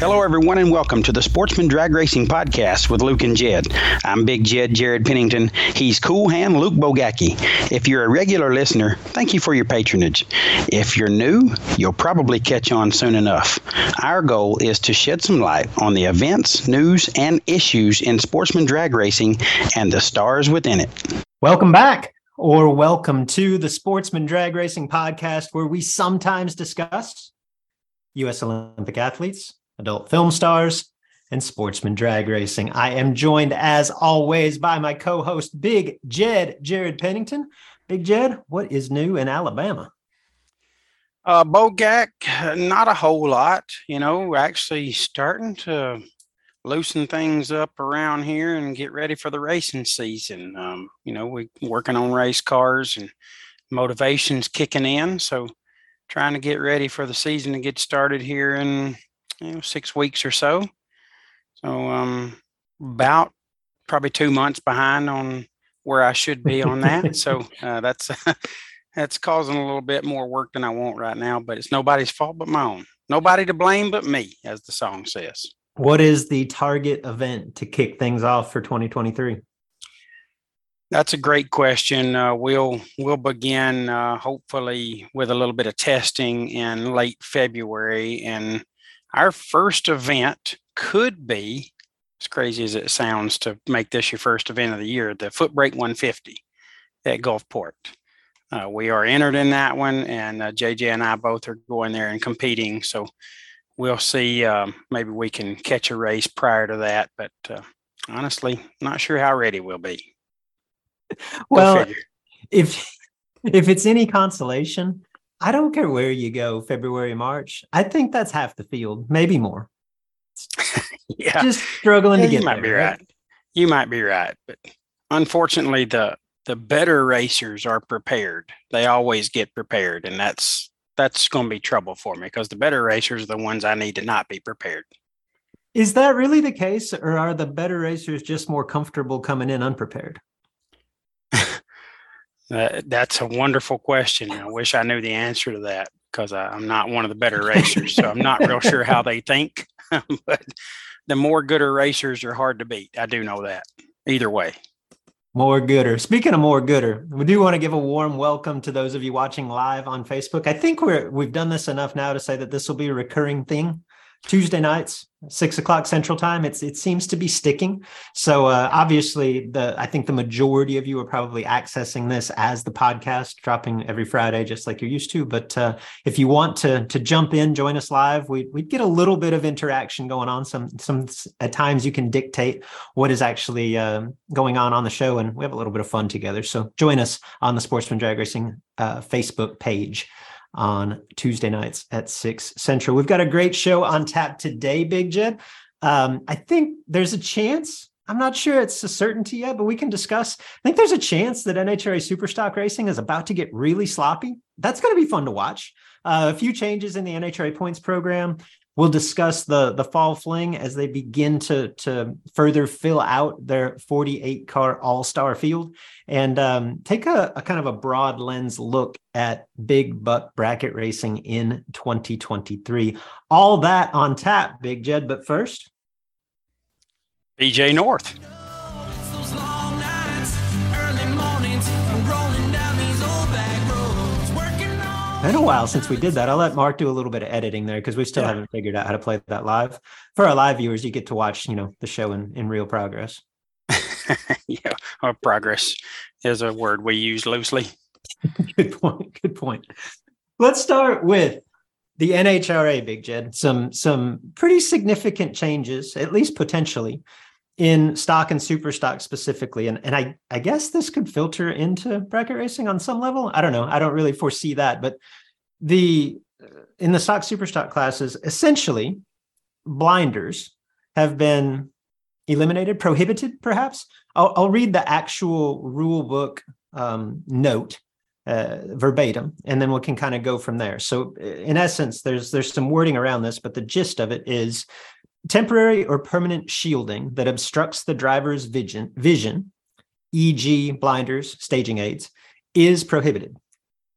Hello, everyone, and welcome to the Sportsman Drag Racing Podcast with Luke and Jed. I'm Big Jed Jared Pennington. He's Cool Hand Luke Bogacki. If you're a regular listener, thank you for your patronage. If you're new, you'll probably catch on soon enough. Our goal is to shed some light on the events, news, and issues in sportsman drag racing and the stars within it. Welcome back or welcome to the Sportsman Drag Racing Podcast, where we sometimes discuss U.S. Olympic athletes, adult film stars, and sportsman drag racing. I am joined, as always, by my co host, Big Jed Jared Pennington. Big Jed, what is new in Alabama? Uh, not a whole lot. You know, we're actually starting to loosen things up around here and get ready for the racing season. Um, you know, we're working on race cars and motivation's kicking in. So, trying to get ready for the season to get started here in you know, six weeks or so. So um, about probably two months behind on where I should be on that. so uh, that's that's causing a little bit more work than I want right now. But it's nobody's fault but my own. Nobody to blame but me, as the song says. What is the target event to kick things off for 2023? That's a great question. Uh, we'll we'll begin uh, hopefully with a little bit of testing in late February, and our first event could be, as crazy as it sounds to make this your first event of the year, the Footbrake 150 at Gulfport. Uh, we are entered in that one, and uh, JJ and I both are going there and competing. So we'll see. Um, maybe we can catch a race prior to that, but uh, honestly, not sure how ready we'll be. Well, if if it's any consolation, I don't care where you go, February, March. I think that's half the field, maybe more. yeah, just struggling yeah, to get. You might there, be right. right. You might be right, but unfortunately, the the better racers are prepared. They always get prepared, and that's that's going to be trouble for me because the better racers are the ones I need to not be prepared. Is that really the case, or are the better racers just more comfortable coming in unprepared? Uh, that's a wonderful question. I wish I knew the answer to that because I'm not one of the better racers, so I'm not real sure how they think. but the more gooder racers are hard to beat. I do know that. Either way. More gooder. Speaking of more gooder, we do want to give a warm welcome to those of you watching live on Facebook. I think we're we've done this enough now to say that this will be a recurring thing Tuesday nights, six o'clock Central Time. It's it seems to be sticking. So uh, obviously, the I think the majority of you are probably accessing this as the podcast, dropping every Friday, just like you're used to. But uh, if you want to to jump in, join us live. We we get a little bit of interaction going on. Some some at times you can dictate what is actually uh, going on on the show, and we have a little bit of fun together. So join us on the Sportsman Drag Racing uh, Facebook page. On Tuesday nights at 6 Central. We've got a great show on tap today, Big Jed. Um, I think there's a chance I'm not sure it's a certainty yet, but we can discuss. I think there's a chance that NHRA Superstock Racing is about to get really sloppy. That's going to be fun to watch. Uh, a few changes in the NHRA points program. We'll discuss the the fall fling as they begin to to further fill out their 48 car all star field and um, take a, a, kind of a broad lens look at big buck bracket racing in 2023. All that on tap, Big Jed. But first, BJ North. Been a while since we did that. I'll let Mark do a little bit of editing there because we still yeah. haven't figured out how to play that live. For our live viewers, you get to watch, you know, the show in, in real progress. yeah, our progress is a word we use loosely. good point. Good point. Let's start with the NHRA, Big Jed. Some some pretty significant changes, at least potentially, in stock and super stock specifically. And and I I guess this could filter into bracket racing on some level. I don't know. I don't really foresee that. But the in the stock super stock classes essentially blinders have been eliminated prohibited perhaps. I'll, I'll read the actual rule book um, note uh, verbatim and then we can kind of go from there. So in essence there's there's some wording around this but the gist of it is Temporary or permanent shielding that obstructs the driver's vision, vision, e.g., blinders, staging aids, is prohibited.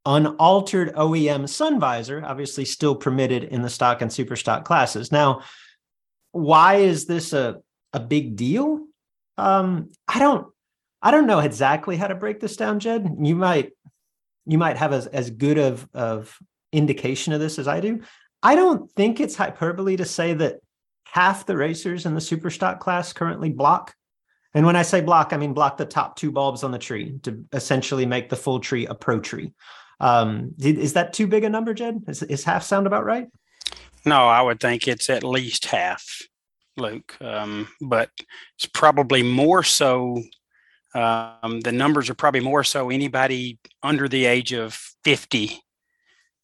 Unaltered OEM sun visor, obviously still permitted in the stock and super stock classes. Now, why is this a, a big deal? Um, I don't I don't know exactly how to break this down, Jed. You might you might have as, as good of, of indication of this as I do. I don't think it's hyperbole to say that half the racers in the super stock class currently block. And when I say block, I mean block the top two bulbs on the tree to essentially make the full tree a pro tree. Um, is that too big a number, Jed? Is, is half sound about right? No, I would think it's at least half, Luke. Um, but it's probably more so. Um, the numbers are probably more so anybody under the age of 50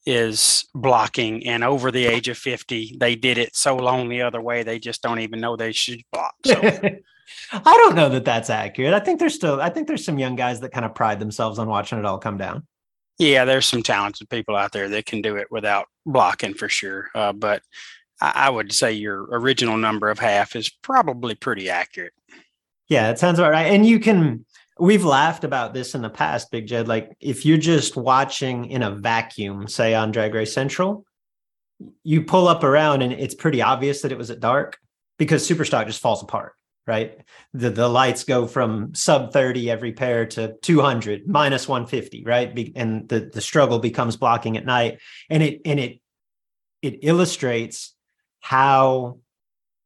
is blocking and over the age of 50 they did it so long the other way they just don't even know they should block so. i don't know that that's accurate. I think there's still i think there's some young guys that kind of pride themselves on watching it all come down. Yeah there's some talented people out there that can do it without blocking for sure uh, but I, I would say your original number of half is probably pretty accurate. Yeah it sounds about right and you can we've laughed about this in the past, Big Jed. Like if you're just watching in a vacuum, say on Drag Race Central, you pull up around and it's pretty obvious that it was at dark because Superstock just falls apart, right? The the lights go from sub 30 every pair to 200 minus 150, right? And the the struggle becomes blocking at night, and it and it it illustrates how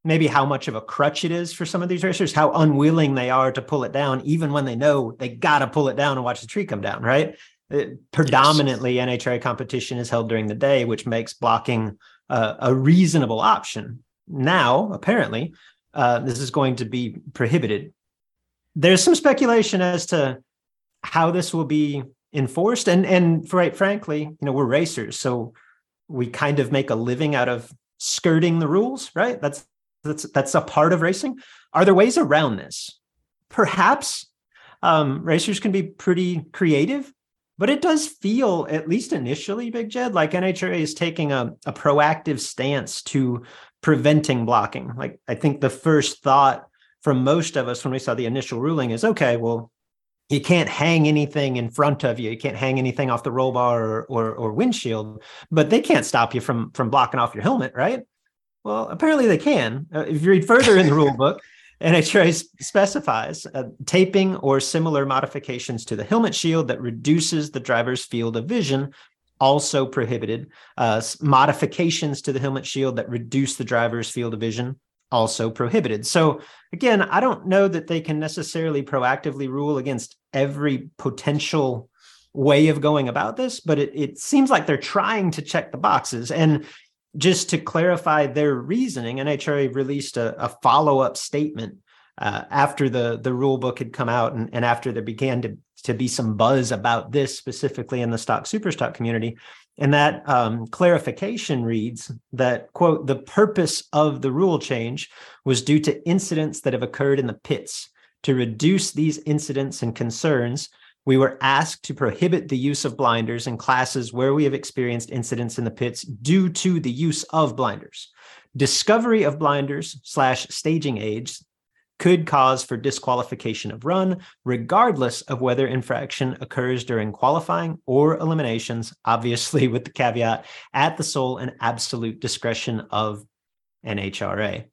maybe how much of a crutch it is for some of these racers, how unwilling they are to pull it down, even when they know they got to pull it down and watch the tree come down, right? It, uh, predominantly, yes. NHRA competition is held during the day, which makes blocking uh, a reasonable option. Now, apparently, uh, this is going to be prohibited. There's some speculation as to how this will be enforced, and and right, frankly, you know, we're racers, so we kind of make a living out of skirting the rules, right? That's that's that's a part of racing. Are there ways around this? Perhaps um, racers can be pretty creative, but it does feel, at least initially, Big Jed, like NHRA is taking a, a proactive stance to preventing blocking. Like I think the first thought from most of us when we saw the initial ruling is, okay, well, you can't hang anything in front of you. You can't hang anything off the roll bar or, or, or windshield, but they can't stop you from from blocking off your helmet, right? Well, apparently they can. Uh, if you read further in the rule book, NHRA specifies uh, taping or similar modifications to the helmet shield that reduces the driver's field of vision also prohibited. Uh, modifications to the helmet shield that reduce the driver's field of vision also prohibited. So again, I don't know that they can necessarily proactively rule against every potential way of going about this, but it, it seems like they're trying to check the boxes. And just to clarify their reasoning, NHRA released a, a follow up statement uh, after the the rule book had come out and, and after there began to to be some buzz about this specifically in the stock super stock community. And that um, clarification reads that quote the purpose of the rule change was due to incidents that have occurred in the pits to reduce these incidents and concerns we were asked to prohibit the use of blinders in classes where we have experienced incidents in the pits due to the use of blinders discovery of blinders slash staging aids could cause for disqualification of run, regardless of whether infraction occurs during qualifying or eliminations, obviously with the caveat at the sole and absolute discretion of NHRA.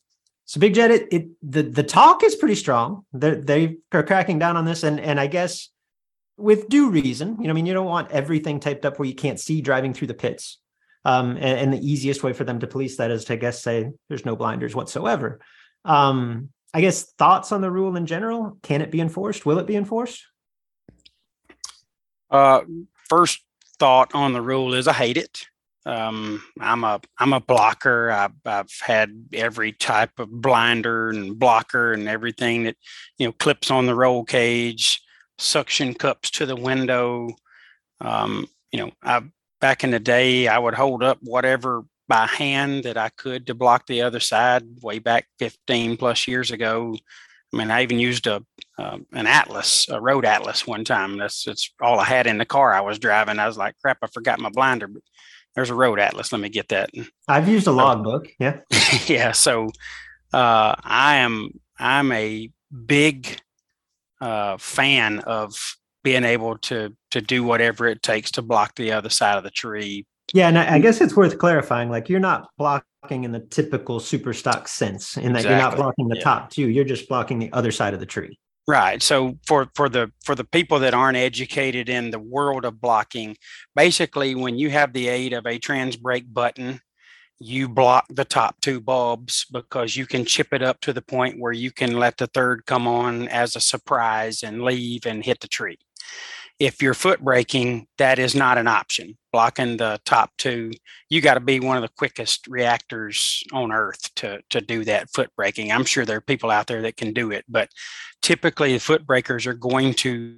So Big Jed, it, it the the talk is pretty strong. They're, they are cracking down on this, and and I guess with due reason. You know, I mean, you don't want everything typed up where you can't see driving through the pits. Um, and, and, the easiest way for them to police that is to I guess say there's no blinders whatsoever. Um, I guess thoughts on the rule in general. Can it be enforced? Will it be enforced? Uh, first thought on the rule is I hate it. Um, I'm a I'm a blocker. I've, I've had every type of blinder and blocker and everything that you know clips on the roll cage, suction cups to the window. Um, you know, I back in the day I would hold up whatever by hand that I could to block the other side way back 15 plus years ago. I mean, I even used a uh, an atlas, a road atlas, one time. That's that's all I had in the car I was driving. I was like, "Crap, I forgot my blinder." But there's a road atlas. Let me get that. I've used a logbook. Yeah. yeah. So uh, I am I'm a big uh, fan of being able to to do whatever it takes to block the other side of the tree yeah, and I, I guess it's worth clarifying. Like you're not blocking in the typical super stock sense, in that exactly. you're not blocking the yeah. top two. You're just blocking the other side of the tree. Right. So for for the for the people that aren't educated in the world of blocking, basically when you have the aid of a trans brake button, you block the top two bulbs because you can chip it up to the point where you can let the third come on as a surprise and leave and hit the tree if you're foot braking, that is not an option. Blocking the top two, you got to be one of the quickest reactors on earth to, to do that foot braking. I'm sure there are people out there that can do it, but typically the foot brakers are going to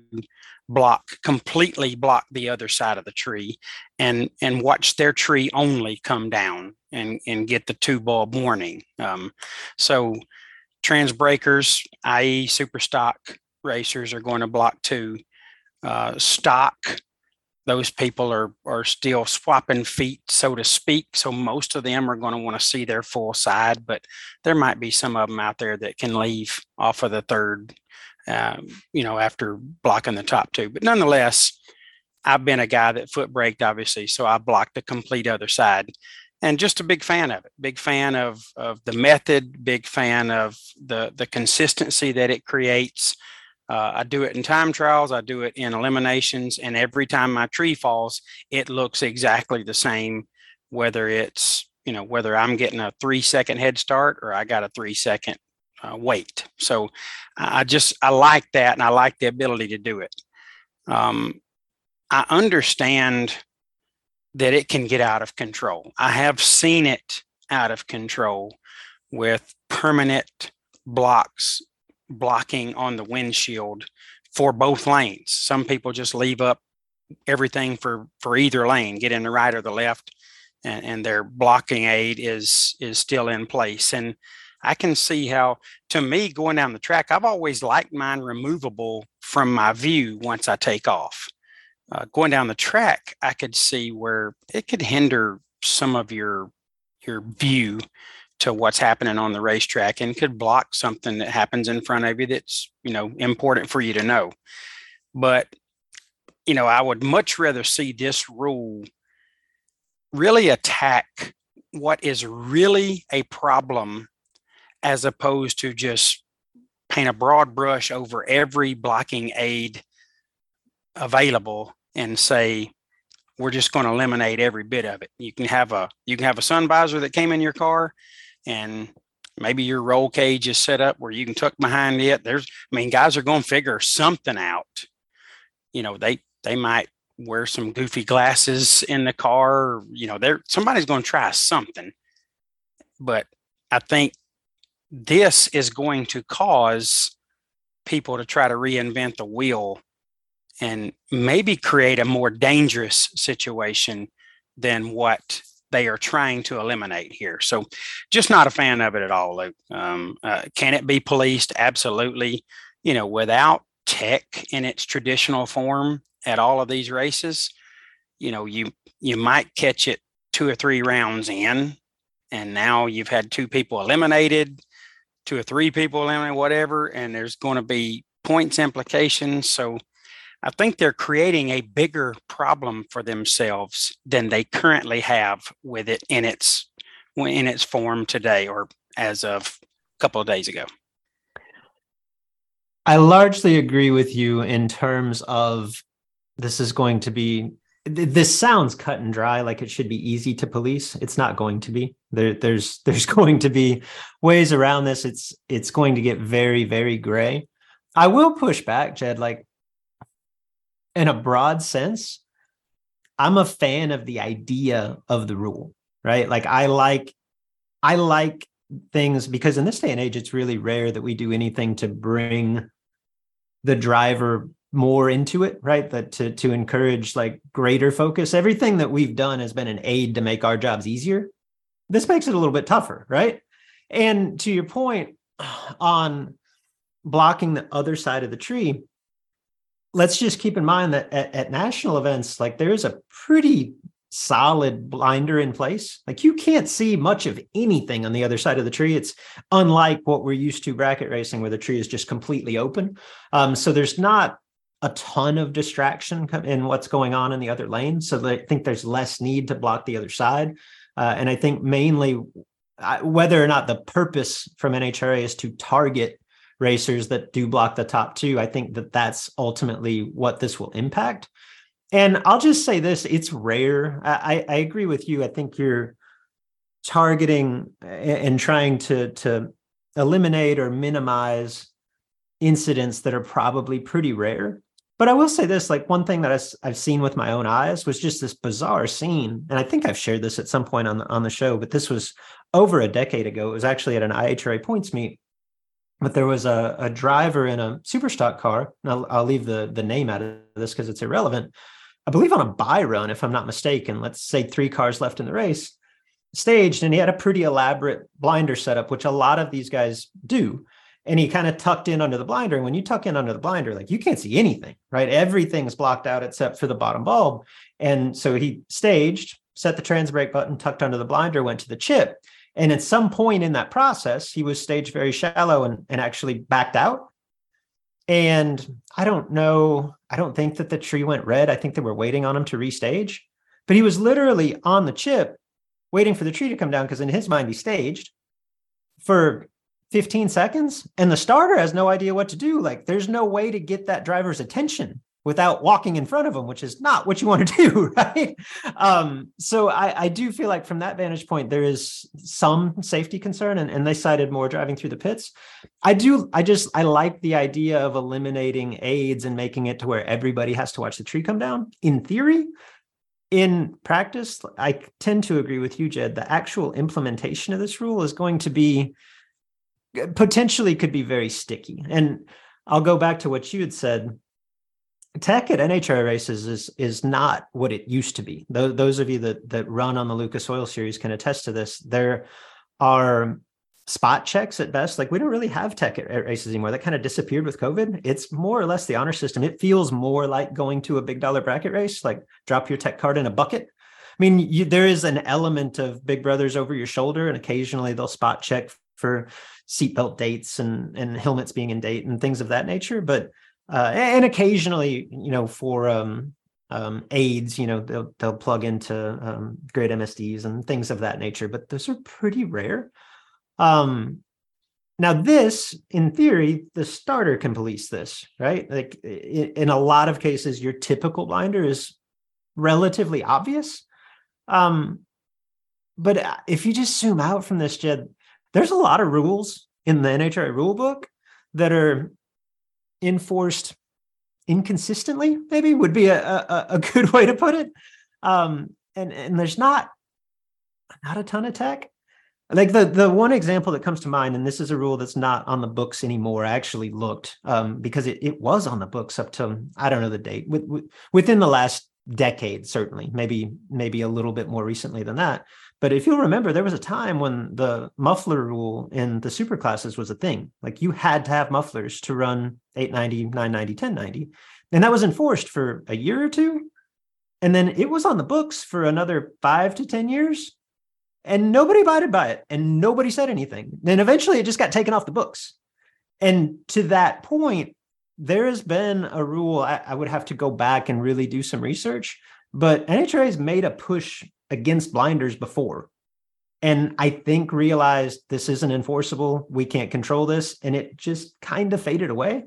block completely block the other side of the tree and and watch their tree only come down and and get the two bulb warning um, so trans brakers i.e super stock racers are going to block two uh, stock. Those people are are still swapping feet, so to speak. So most of them are going to want to see their full side, but there might be some of them out there that can leave off of the third, um, you know, after blocking the top two. But nonetheless, I've been a guy that foot braked, obviously, so I blocked the complete other side. And just a big fan of it. Big fan of of the method. Big fan of the the consistency that it creates. Uh, I do it in time trials, I do it in eliminations, and every time my tree falls, it looks exactly the same, whether it's, you know, whether I'm getting a three second head start or I got a three second uh, wait. So I just, I like that and I like the ability to do it. Um, I understand that it can get out of control. I have seen it out of control with permanent blocks blocking on the windshield for both lanes. Some people just leave up everything for for either lane, get in the right or the left, and, and their blocking aid is is still in place. And I can see how, to me, going down the track, I've always liked mine removable from my view once I take off. Uh, going down the track, I could see where it could hinder some of your your view to what's happening on the racetrack and could block something that happens in front of you that's you know important for you to know but you know i would much rather see this rule really attack what is really a problem as opposed to just paint a broad brush over every blocking aid available and say we're just going to eliminate every bit of it you can have a you can have a sun visor that came in your car and maybe your roll cage is set up where you can tuck behind it. There's, I mean, guys are going to figure something out. You know, they they might wear some goofy glasses in the car. You know, there somebody's going to try something. But I think this is going to cause people to try to reinvent the wheel and maybe create a more dangerous situation than what they are trying to eliminate here. So, just not a fan of it at all, Luke. Um, uh, can it be policed? Absolutely. You know, without tech in its traditional form at all of these races, you know, you you might catch it two or three rounds in, and now you've had two people eliminated, two or three people eliminated, whatever, and there's going to be points implications. So I think they're creating a bigger problem for themselves than they currently have with it in its in its form today or as of a couple of days ago. I largely agree with you in terms of this is going to be this sounds cut and dry like it should be easy to police. It's not going to be. There there's there's going to be ways around this. It's it's going to get very very gray. I will push back jed like in a broad sense i'm a fan of the idea of the rule right? Like i like i like things because in this day and age it's really rare that we do anything to bring the driver more into it right that to to encourage like greater focus everything that we've done has been an aid to make our jobs easier this makes it a little bit tougher right and to your point on blocking the other side of the tree let's just keep in mind that at, at national events like there's a pretty solid blinder in place. Like you can't see much of anything on the other side of the tree. It's unlike what we're used to bracket racing, where the tree is just completely open. Um, so there's not a ton of distraction in what's going on in the other lane. So I think there's less need to block the other side. Uh, and I think mainly uh, whether or not the purpose from NHRA is to target racers that do block the top two, I think that that's ultimately what this will impact. And I'll just say this: it's rare. I, I agree with you. I think you're targeting and trying to to eliminate or minimize incidents that are probably pretty rare. But I will say this like one thing that I've seen with my own eyes was just this bizarre scene. And I think I've shared this at some point on the, on the show, but this was over a decade ago. It was actually at an IHRA points meet. But there was a, a driver in a super stock car. I'll, I'll leave the, the name out of this because it's irrelevant. I believe on a buy run, if I'm not mistaken. Let's say three cars left in the race, staged, and he had a pretty elaborate blinder setup, which a lot of these guys do and he kind of tucked in under the blinder. And when you tuck in under the blinder, like you can't see anything, right? Everything's blocked out except for the bottom bulb. And so he staged, set the trans brake button, tucked under the blinder, went to the chip. And at some point in that process, he was staged very shallow and, and actually backed out. And I don't know, I don't think that the tree went red. I think they were waiting on him to restage. But he was literally on the chip waiting for the tree to come down because in his mind he staged for 15 seconds and the starter has no idea what to do. Like there's no way to get that driver's attention without walking in front of them, which is not what you want to do, right? Um, so I, I, do feel like from that vantage point, there is some safety concern, and, and they cited more driving through the pits. I do, I just, I like the idea of eliminating aids and making it to where everybody has to watch the tree come down. In theory, in practice, I tend to agree with you, Jed. The actual implementation of this rule is going to be potentially could be very sticky. And I'll go back to what you had said. Tech at NHRA races is is not what it used to be. Those, those of you that that run on the Lucas Oil series can attest to this. There are spot checks at best. Like we don't really have tech at, at races anymore. That kind of disappeared with COVID. It's more or less the honor system. It feels more like going to a big dollar bracket race, like drop your tech card in a bucket. I mean, you, there is an element of big brothers over your shoulder, and occasionally they'll spot check for seatbelt dates and and helmets being in date and things of that nature. But uh, and occasionally, you know, for um, um, aids, you know, they'll they'll plug into um, great MSDs and things of that nature. But those are pretty rare. Um, now, this, in theory, the starter can police this, right? Like in a lot of cases, your typical blinder is relatively obvious. Um, but uh, if you just zoom out from this, Jed, there's a lot of rules in the NHRA rule book that are enforced inconsistently, maybe would be a, a, a good way to put it. Um, and, and there's not, not a ton of tech. like the the one example that comes to mind and this is a rule that's not on the books anymore i actually looked um, because it, it was on the books up to i don't know the date with, with, within the last decade certainly maybe maybe a little bit more recently than that. But if you'll remember there was a time when the muffler rule in the superclasses was a thing. Like you had to have mufflers to run 890 990 1090 and that was enforced for a year or two. And then it was on the books for another five to ten years. And nobody abided by it. And nobody said anything. And eventually it just got taken off the books. And to that point there has been a rule I, I, would have to go back and really do some research but nhra has made a push against blinders before and i think realized this isn't enforceable we can't control this and it just kind of faded away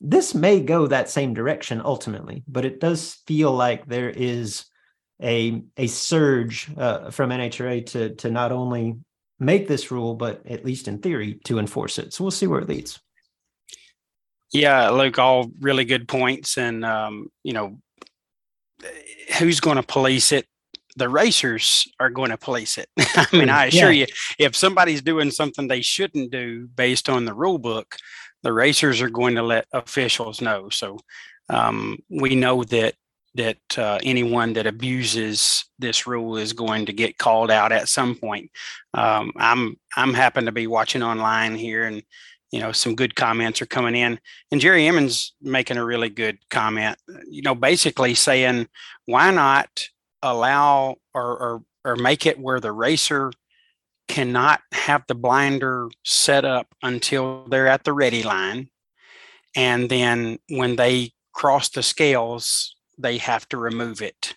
this may go that same direction ultimately but it does feel like there is a a surge uh, from NHRA to to not only make this rule, but at least in theory to enforce it. So we'll see where it leads. Yeah, Luke, all really good points, and um, you know, who's going to police it? The racers are going to police it. I mean, I assure yeah. you, if somebody's doing something they shouldn't do based on the rule book, the racers are going to let officials know. So um, we know that that uh, anyone that abuses this rule is going to get called out at some point. Um, I'm I'm happen to be watching online here, and you know some good comments are coming in. And Jerry Emmons making a really good comment. You know, basically saying why not allow or or, or make it where the racer cannot have the blinder set up until they're at the ready line, and then when they cross the scales they have to remove it.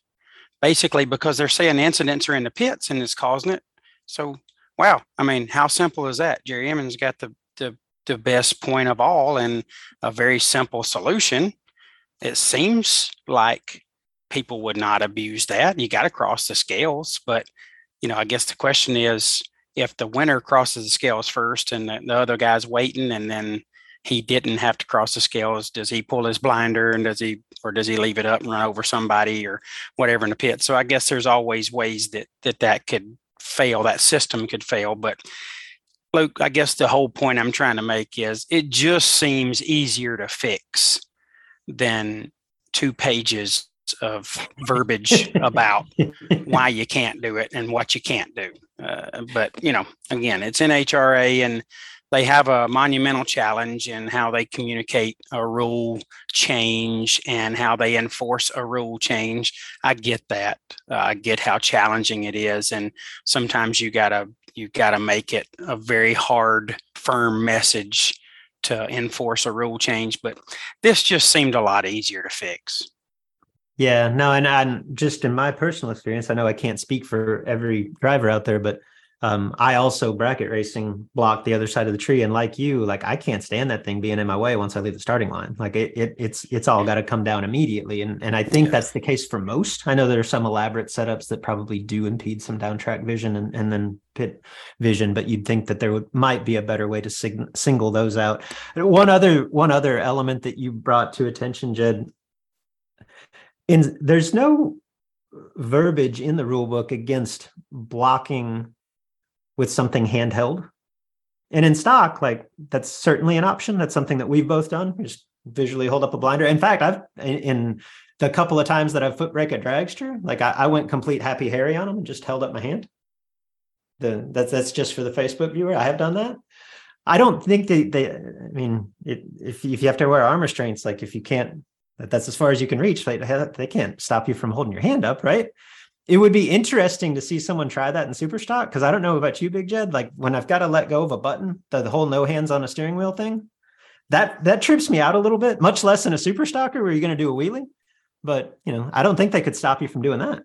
Basically, because they're saying incidents are in the pits and it's causing it. So, wow, I mean, how simple is that? Jerry Emmons got the, the, best point of all and a very simple solution. It seems like people would not abuse that. You got to cross the scales. But, you know, I guess the question is if the winner crosses the scales first and the, the other guy's waiting and then he didn't have to cross the scales does he pull his blinder and does he or does he leave it up and run over somebody or whatever in the pit so i guess there's always ways that that that could fail that system could fail but luke i guess the whole point i'm trying to make is it just seems easier to fix than two pages of verbiage about why you can't do it and what you can't do uh, but you know again it's nhra and they have a monumental challenge in how they communicate a rule change and how they enforce a rule change. I get that. Uh, I get how challenging it is, and sometimes you gotta you gotta make it a very hard, firm message to enforce a rule change. But this just seemed a lot easier to fix. Yeah, no, and, and just in my personal experience, I know I can't speak for every driver out there, but um, I also bracket racing block the other side of the tree, and like you, like I can't stand that thing being in my way once I leave the starting line. Like it, it it's it's all got to come down immediately, and and I think yeah. that's the case for most. I know there are some elaborate setups that probably do impede some down track vision and and then pit vision, but you'd think that there would, might be a better way to sig- single those out. One other one other element that you brought to attention, Jed, in there's no verbiage in the rule book against blocking with something handheld. And in stock, like that's certainly an option. That's something that we've both done. just visually hold up a blinder. In fact, I've in the couple of times that I've foot brake a dragster, like I, I went complete happy Harry on them and just held up my hand. The that's that's just for the Facebook viewer. I have done that. I don't think they they. I mean, it, if if you have to wear arm restraints, like if you can't, that's as far as you can reach. Like they can't stop you from holding your hand up, right? It would be interesting to see someone try that in Superstock because I don't know about you, Big Jed. Like when I've got to let go of a button, the, the, whole no hands on a steering wheel thing, that that trips me out a little bit. Much less in a Superstocker where you're going to do a wheelie. But you know, I don't think they could stop you from doing that.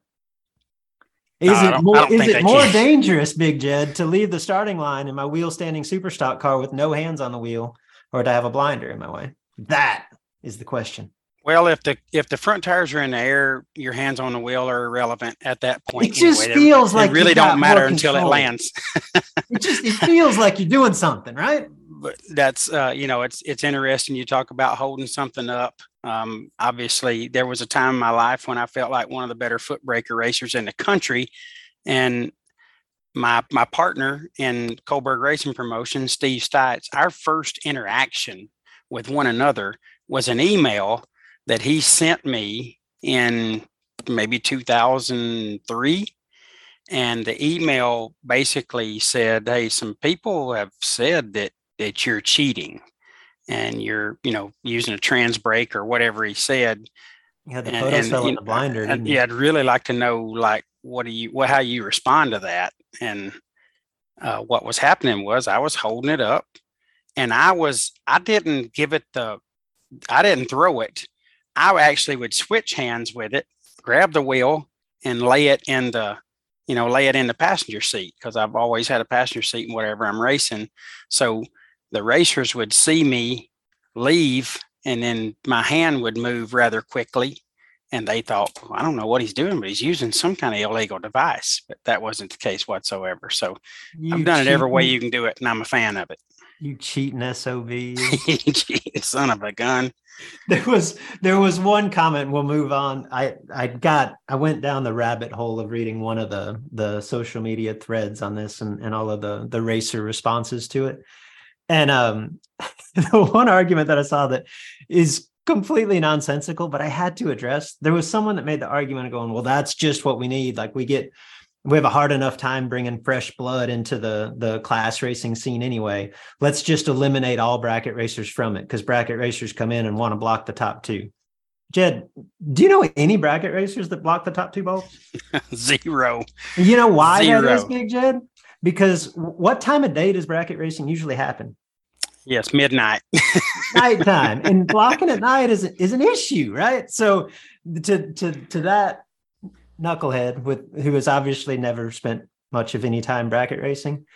Is no, it more is it more dangerous, Big Jed, to leave the starting line in my wheel standing Superstock car with no hands on the wheel, or to have a blinder in my way? That is the question. Well, if the if the front tires are in the air, your hands on the wheel are irrelevant at that point. It just anyway. feels they, like it really don't matter until it lands. it just it feels like you're doing something, right? But that's uh, you know it's it's interesting. You talk about holding something up. Um, obviously, there was a time in my life when I felt like one of the better foot breaker racers in the country, and my my partner in Coburg Racing Promotion, Steve Stites, our first interaction with one another was an email that he sent me in maybe 2003 and the email basically said hey some people have said that that you're cheating and you're you know using a trans brake or whatever he said. Yeah the photo and, cell and, the blinder and, yeah i'd really like to know like what do you what how you respond to that. And uh, what was happening was i was holding it up and i was i didn't give it the i didn't throw it i actually would switch hands with it grab the wheel and lay it in the you know lay it in the passenger seat because i've always had a passenger seat and whatever i'm racing. So the racers would see me leave and then my hand would move rather quickly and they thought well, i don't know what he's doing but he's using some kind of illegal device. But that wasn't the case whatsoever. So you i've done cheating, it every way you can do it and i'm a fan of it you cheating sob son of a gun there was there was one comment we'll move on i i got i went down the rabbit hole of reading one of the the social media threads on this and, and all of the the racer responses to it and um, the one argument that I saw that is completely nonsensical, but I had to address. There was someone that made the argument of going, "Well, that's just what we need. Like we get." We have a hard enough time bringing fresh blood into the the class racing scene anyway. Let's just eliminate all bracket racers from it because bracket racers come in and want to block the top two. Jed, do you know any bracket racers that block the top two bolts? Zero. You know why Zero. that is, Big Jed? because what time of day does bracket racing usually happen? Yes, midnight. Nighttime. And blocking at night is is an issue, right? So to to to that knucklehead with who has obviously never spent much of any time bracket racing,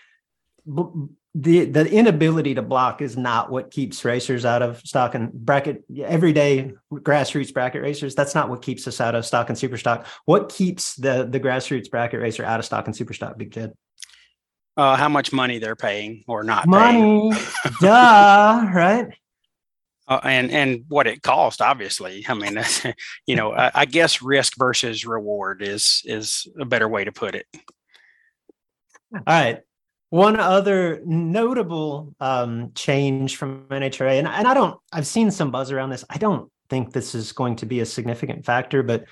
the the inability to block is not what keeps racers out of stock and bracket everyday grassroots bracket racers that's not what keeps us out of stock and super stock what keeps the the grassroots bracket racer out of stock and super stock big jed uh, how much money they're paying or not money, duh, right? Uh, and and what it cost, obviously. I mean, you know, I, I, guess risk versus reward is is a better way to put it. All right. One other notable um, change from NHRA, and, and I don't, I've seen some buzz around this. I don't think this is going to be a significant factor, but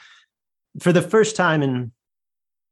for the first time in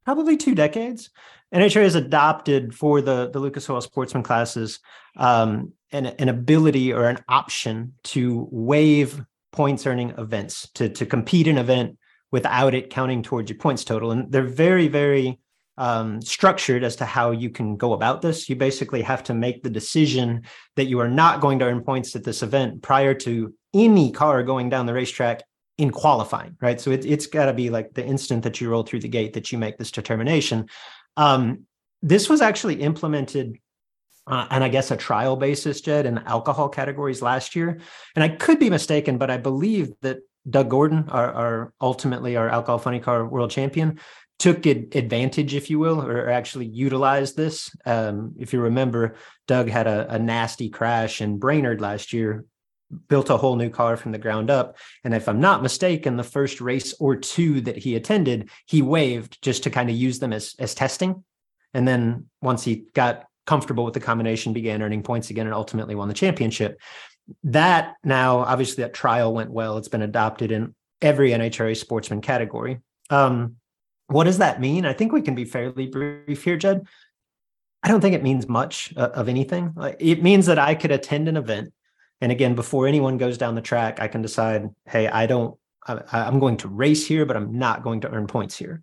probably two decades, NHRA has adopted for the, the Lucas Oil sportsman classes um, an, an ability or an option to waive points earning events, to, to compete in an event without it counting towards your points total. And they're very, very um, structured as to how you can go about this. You basically have to make the decision that you are not going to earn points at this event prior to any car going down the racetrack in qualifying, right? So it, it's got to be like the instant that you roll through the gate that you make this determination. Um, this was actually implemented uh, and I guess a trial basis, Jed, in alcohol categories last year. And I could be mistaken, but I believe that Doug Gordon, our, our ultimately our alcohol funny car world champion, took advantage, if you will, or actually utilized this. Um, if you remember, Doug had a, a nasty crash in Brainerd last year, built a whole new car from the ground up. And if I'm not mistaken, the first race or two that he attended, he waived just to kind of use them as as testing and then once he got comfortable with the combination, began earning points again and ultimately won the championship. That now, obviously, that trial went well. It's been adopted in every NHRA sportsman category. Um, what does that mean? I think we can be fairly brief here, Jed. I don't think it means much uh, of anything. It means that I could attend an event. And again, before anyone goes down the track, I can decide, hey, I don't, I, am going to race here, but I'm not going to earn points here.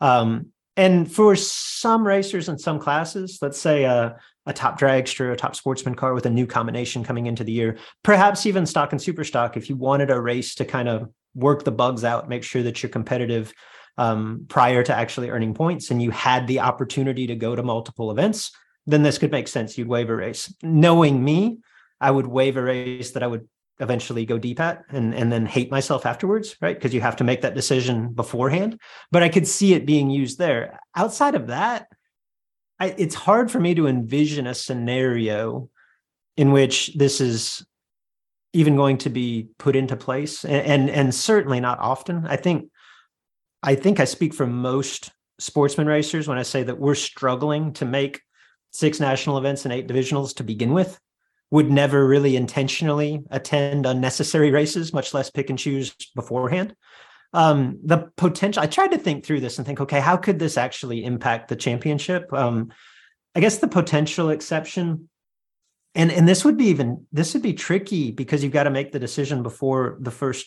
Um, and for some racers in some classes, let's say a, a top dragster, a top sportsman car with a new combination coming into the year, perhaps even stock and super stock, if you wanted a race to kind of work the bugs out, make sure that you're competitive um, prior to actually earning points, and you had the opportunity to go to multiple events, then this could make sense. You'd waive a race. Knowing me, I would waive a race that I would eventually go deep at and and then hate myself afterwards right? Because you have to make that decision beforehand. But i could see it being used there. Outside of that I, it's hard for me to envision a scenario in which this is even going to be put into place and, and and, certainly not often. I think i think i speak for most sportsman racers when I say that we're struggling to make six national events and eight divisionals to begin with would never really intentionally attend unnecessary races, much less pick and choose beforehand. Um, the potential, I tried to think through this and think, okay, how could this actually impact the championship? Um, I guess the potential exception, and and this would be even this would be tricky because you've got to make the decision before the first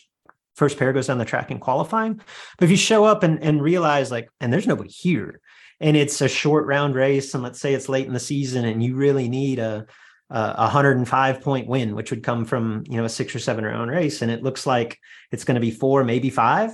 first pair goes down the track in qualifying. But if you show up and, and realize like, and there's nobody here, and it's a short round race, and let's say it's late in the season, and you really need a a 105 point win, which would come from you know a six or seven round race, and it looks like it's going to be four, maybe five,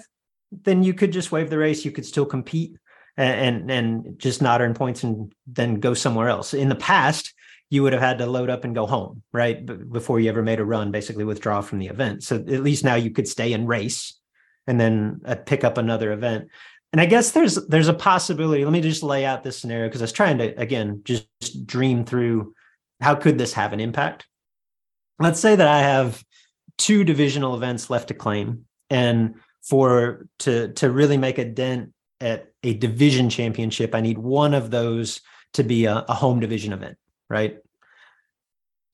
then you could just waive the race. You could still compete and, and and just not earn points and then go somewhere else. In the past, you would have had to load up and go home, right? B- before you ever made a run, basically withdraw from the event. So at least now you could stay and race and then uh, pick up another event. And I guess there's there's a possibility. Let me just lay out this scenario because I was trying to again just dream through how could this have an impact? Let's say that I have two divisional events left to claim, and for to to really make a dent at a division championship, I need one of those to be a, a home division event, right?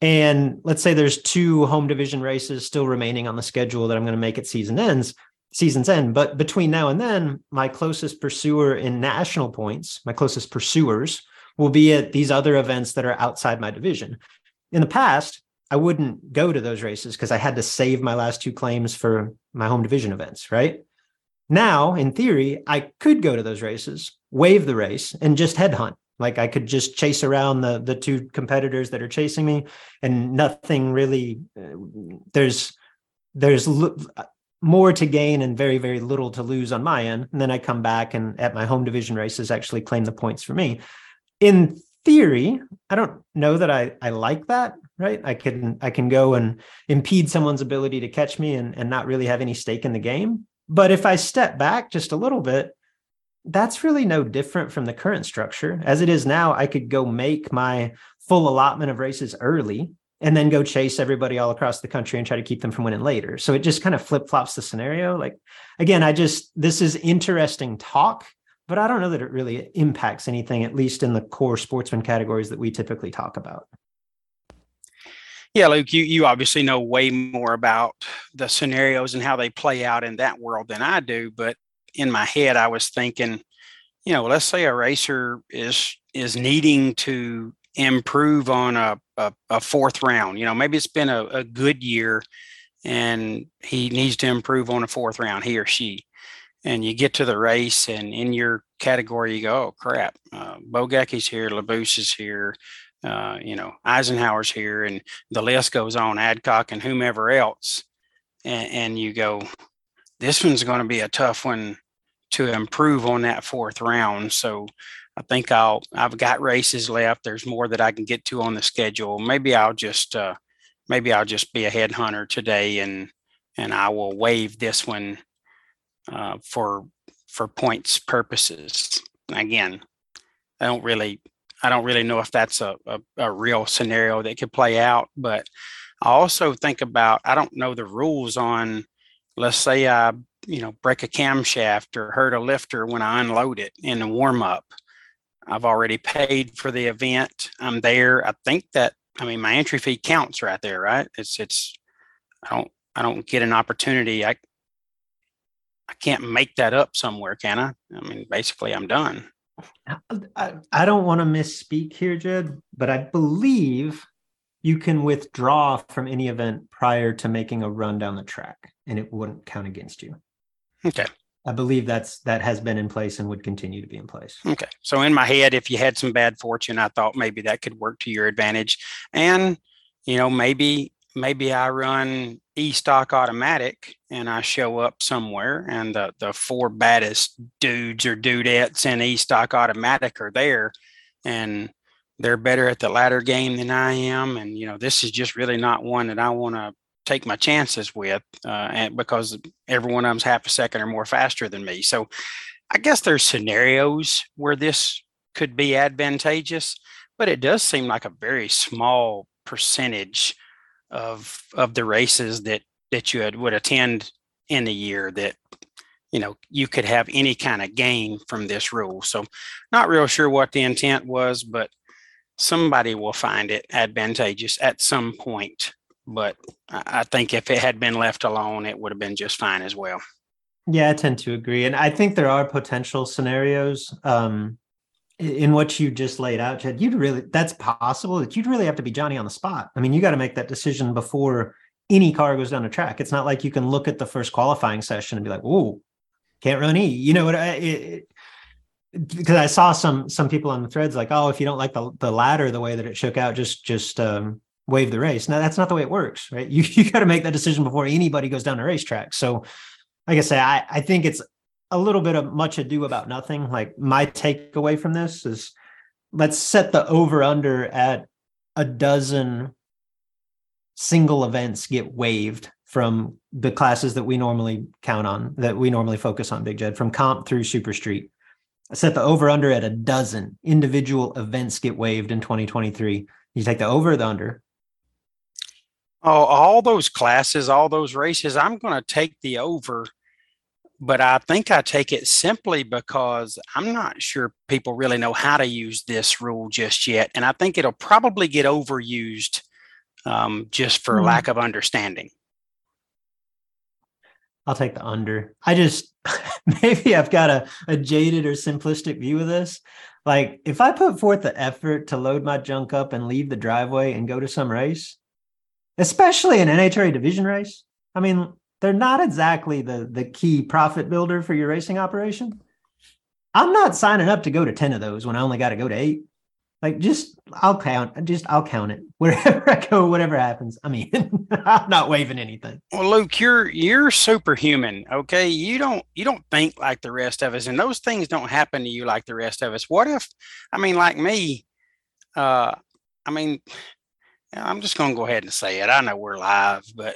And let's say there's two home division races still remaining on the schedule that I'm going to make at season ends, season's end. But between now and then, my closest pursuer in national points, my closest pursuers will be at these other events that are outside my division. In the past, I wouldn't go to those races because I had to save my last two claims for my home division events, right? Now, in theory, I could go to those races, waive the race, and just headhunt. Like I could just chase around the the two competitors that are chasing me, and nothing really. Uh, there's there's more to gain and very very little to lose on my end. And then I come back and at my home division races actually claim the points for me in theory, I don't know that I I like that, right? I can I can go and impede someone's ability to catch me and, and not really have any stake in the game. But if I step back just a little bit, that's really no different from the current structure. As it is now, I could go make my full allotment of races early and then go chase everybody all across the country and try to keep them from winning later. So it just kind of flip flops the scenario. Like, again, I just, this is interesting talk but I don't know that it really impacts anything, at least in the core sportsman categories that we typically talk about. Yeah, Luke, you, you obviously know way more about the scenarios and how they play out in that world than I do. But in my head, I was thinking, you know, let's say a racer is is needing to improve on a, a, a fourth round. You know, maybe it's been a, a good year and he needs to improve on a fourth round, he or she and you get to the race and in your category you go oh crap uh, Bogacki's here Labuse is here uh, you know Eisenhower's here and the list goes on Adcock and whomever else and, and you go this one's going to be a tough one to improve on that fourth round so I think I'll I've got races left there's more that I can get to on the schedule. Maybe I'll just uh, maybe I'll just be a headhunter today and and I will waive this one uh, for for points purposes. Again, I don't really I don't really know if that's a, a, a, real scenario that could play out, but I also think about I don't know the rules on let's say I you know break a camshaft or hurt a lifter when I unload it in the warm up. I've already paid for the event. I'm there. I think that I mean my entry fee counts right there, right? It's it's I don't I don't get an opportunity. I I can't make that up somewhere, can I? I mean, basically, I'm done. I, I don't want to misspeak here, Jed, but I believe you can withdraw from any event prior to making a run down the track and it wouldn't count against you. Okay. I believe that's that has been in place and would continue to be in place. Okay. So in my head, if you had some bad fortune, I thought maybe that could work to your advantage. And, you know, maybe maybe I run e-stock automatic and I show up somewhere and the, the four baddest dudes or dudettes in e-stock automatic are there and they're better at the ladder game than I am. And, you know, this is just really not one that I want to take my chances with uh, and because every one of them's half a second or more faster than me. So I guess there's scenarios where this could be advantageous, but it does seem like a very small percentage of of the races that that you had, would attend in a year that you know, you could have any kind of gain from this rule. So, not real sure what the intent was, but somebody will find it advantageous at some point. But I think if it had been left alone, it would have been just fine as well. Yeah, I tend to agree. And I think there are potential scenarios um, in what you just laid out, Chad, You'd really, that's possible that you'd really have to be Johnny on the spot. I mean, you got to make that decision before any car goes down the track. It's not like you can look at the first qualifying session and be like, "Oh, can't run E." You know what? Because I saw some some people on the threads like, "Oh, if you don't like the the ladder the way that it shook out, just just um, wave the race." Now that's not the way it works, right? You you got to make that decision before anybody goes down the racetrack. So, like I say, I I think it's a little bit of much ado about nothing. Like my takeaway from this is, let's set the over under at a dozen single events get waived from the classes that we normally count on, that we normally focus on, Big Jed, from comp through super street. I set the over under at a dozen individual events get waived in 2023. You take the over the under. Oh, all those classes, all those races, I'm going to take the over. But I think I take it simply because I'm not sure people really know how to use this rule just yet. And I think it'll probably get overused um, just for mm-hmm. lack of understanding. I'll take the under. I just maybe I've got a, a jaded or simplistic view of this. Like if I put forth the effort to load my junk up and leave the driveway and go to some race, especially an NHRA division race, I mean, they're not exactly the the key profit builder for your racing operation. I'm not signing up to go to 10 of those when I only got to go to eight. Like just I'll count, just I'll count it wherever I go, whatever happens. I mean, I'm not waving anything. Well, Luke, you're you're superhuman. Okay, you don't you don't think like the rest of us, and those things don't happen to you like the rest of us. What if, I mean, like me, uh, I mean, I'm just gonna go ahead and say it. I know we're live, but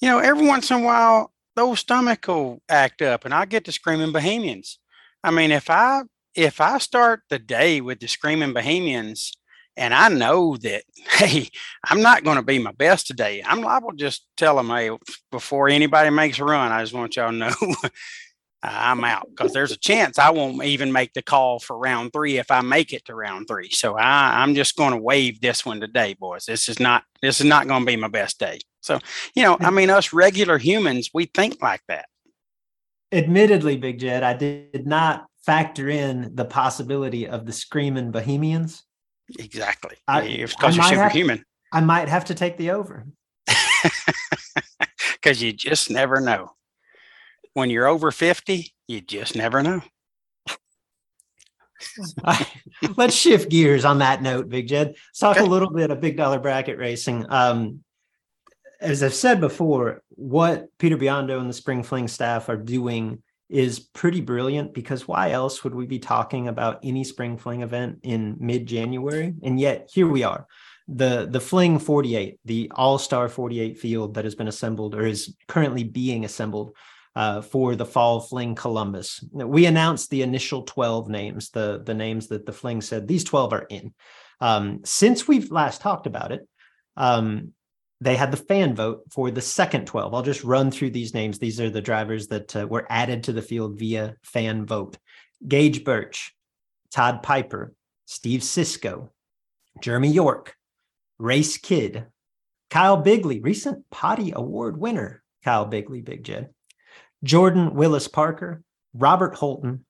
you know, every once in a while, those stomach will act up, and I get to screaming Bohemians. I mean, if I if I start the day with the Screaming Bohemians and I know that, hey, I'm not going to be my best today, I'm liable to just tell them, hey, before anybody makes a run, I just want y'all to know I'm out because there's a chance I won't even make the call for round three if I make it to round three. So I, I'm just going to wave this one today, boys. This is not this is not going to be my best day. So you know, I mean, us regular humans, we think like that. Admittedly, Big Jed, I did not factor in the possibility of the screaming Bohemians. Exactly. Because you're superhuman. Have, I might have to take the over. Because you just never know. When you're over 50, you just never know. let's shift gears on that note, Big Jed. Let's talk okay. a little bit of big dollar bracket racing. Um, as I've said before, what Peter Biondo and the Spring Fling staff are doing is pretty brilliant because why else would we be talking about any spring fling event in mid-January? And yet here we are. The the Fling 48, the all-star 48 field that has been assembled or is currently being assembled uh, for the fall Fling Columbus. We announced the initial 12 names, the, the names that the Fling said these 12 are in. Um, since we've last talked about it, um, they had the fan vote for the second 12. I'll just run through these names. These are the drivers that uh, were added to the field via fan vote Gage Birch, Todd Piper, Steve Cisco, Jeremy York, Race Kid, Kyle Bigley, recent Potty Award winner, Kyle Bigley, Big Jed, Jordan Willis Parker, Robert Holton,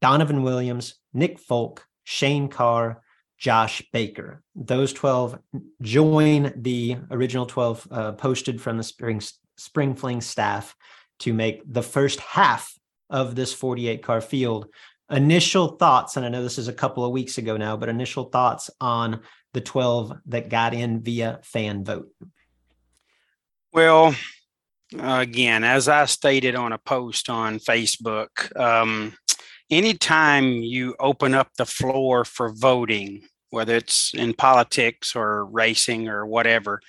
Donovan Williams, Nick Folk, Shane Carr, Josh Baker. Those 12 join the original 12 uh, posted from the Spring, Spring Fling staff to make the first half of this 48 car field. Initial thoughts, and I know this is a couple of weeks ago now, but initial thoughts on the 12 that got in via fan vote. Well, again, as I stated on a post on Facebook, um, anytime you open up the floor for voting, whether it's in politics or racing or whatever,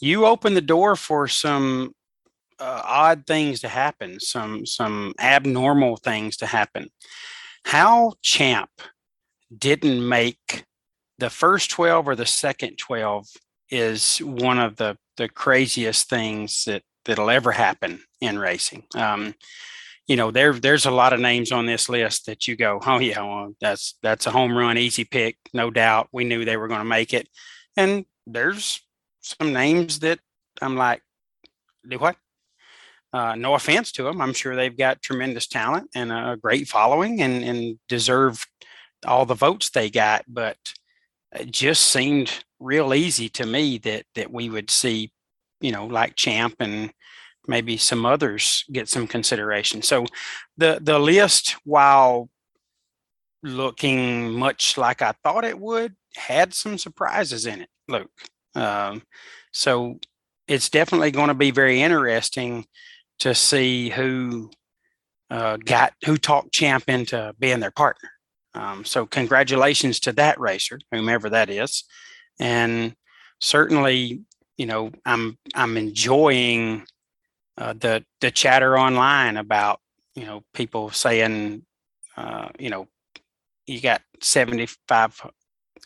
you open the door for some uh, odd things to happen, some some abnormal things to happen. How Champ didn't make the first 12 or the second 12 is one of the the craziest things that that'll ever happen in racing. Um, you know, there there's a lot of names on this list that you go, oh yeah, well, that's that's a home run, easy pick, no doubt. We knew they were going to make it, and there's some names that I'm like, do what? Uh, no offense to them, I'm sure they've got tremendous talent and a great following, and and deserve all the votes they got, but it just seemed real easy to me that that we would see, you know, like Champ and maybe some others get some consideration. So the the list, while looking much like I thought it would, had some surprises in it, Luke. Um, so it's definitely going to be very interesting to see who uh, got who talked Champ into being their partner. Um, so congratulations to that racer, whomever that is, and certainly, you know, I'm I'm enjoying uh, the the chatter online about you know people saying, uh, you know, you got 75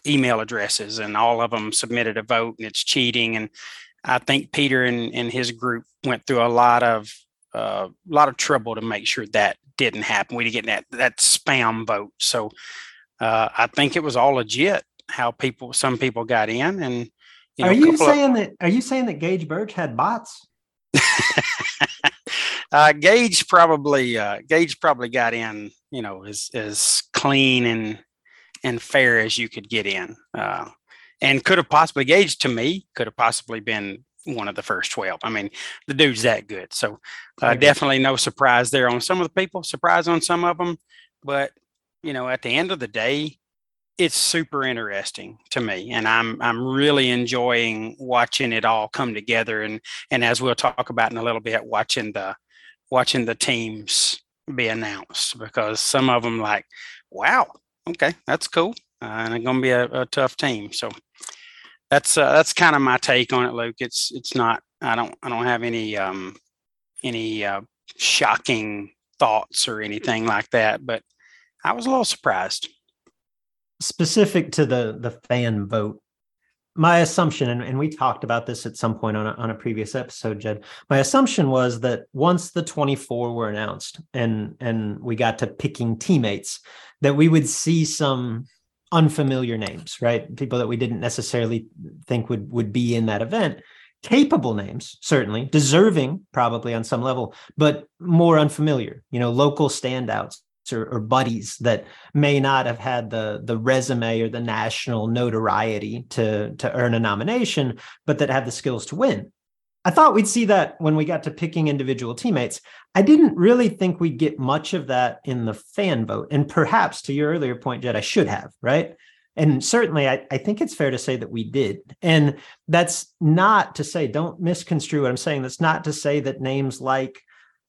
email addresses and all of them submitted a vote and it's cheating and I think Peter and, and his group went through a lot of a uh, lot of trouble to make sure that didn't happen. We didn't get that that spam vote. So uh, I think it was all legit how people some people got in and you know, are you saying of, that are you saying that Gage Birch had bots? uh, Gage probably uh, Gage probably got in, you know, as as clean and and fair as you could get in. Uh, and could have possibly Gage to me could have possibly been one of the first 12. I mean, the dude's that good. So uh, definitely no surprise there on some of the people, surprise on some of them. But, you know, at the end of the day, it's super interesting to me and I'm I'm really enjoying watching it all come together and and as we'll talk about in a little bit watching the watching the teams be announced because some of them like wow okay that's cool uh, and it's going to be a, a tough team so that's uh, that's kind of my take on it, Luke. It's it's not. I don't I don't have any um, any uh, shocking thoughts or anything like that, but I was a little surprised. Specific to the the fan vote, my assumption, and, and we talked about this at some point on a, on a previous episode, Jed. My assumption was that once the 24 were announced and and we got to picking teammates, that we would see some unfamiliar names, right? People that we didn't necessarily think would would be in that event. Capable names, certainly, deserving probably on some level, but more unfamiliar, you know, local standouts or, or, buddies that may not have had the the resume or the national notoriety to to earn a nomination, but that have the skills to win. I thought we'd see that when we got to picking individual teammates. I didn't really think we'd get much of that in the fan vote. And perhaps to your earlier point, Jed, I should have, right? And certainly, I, I think it's fair to say that we did. And that's not to say, don't misconstrue what I'm saying. That's not to say that names like,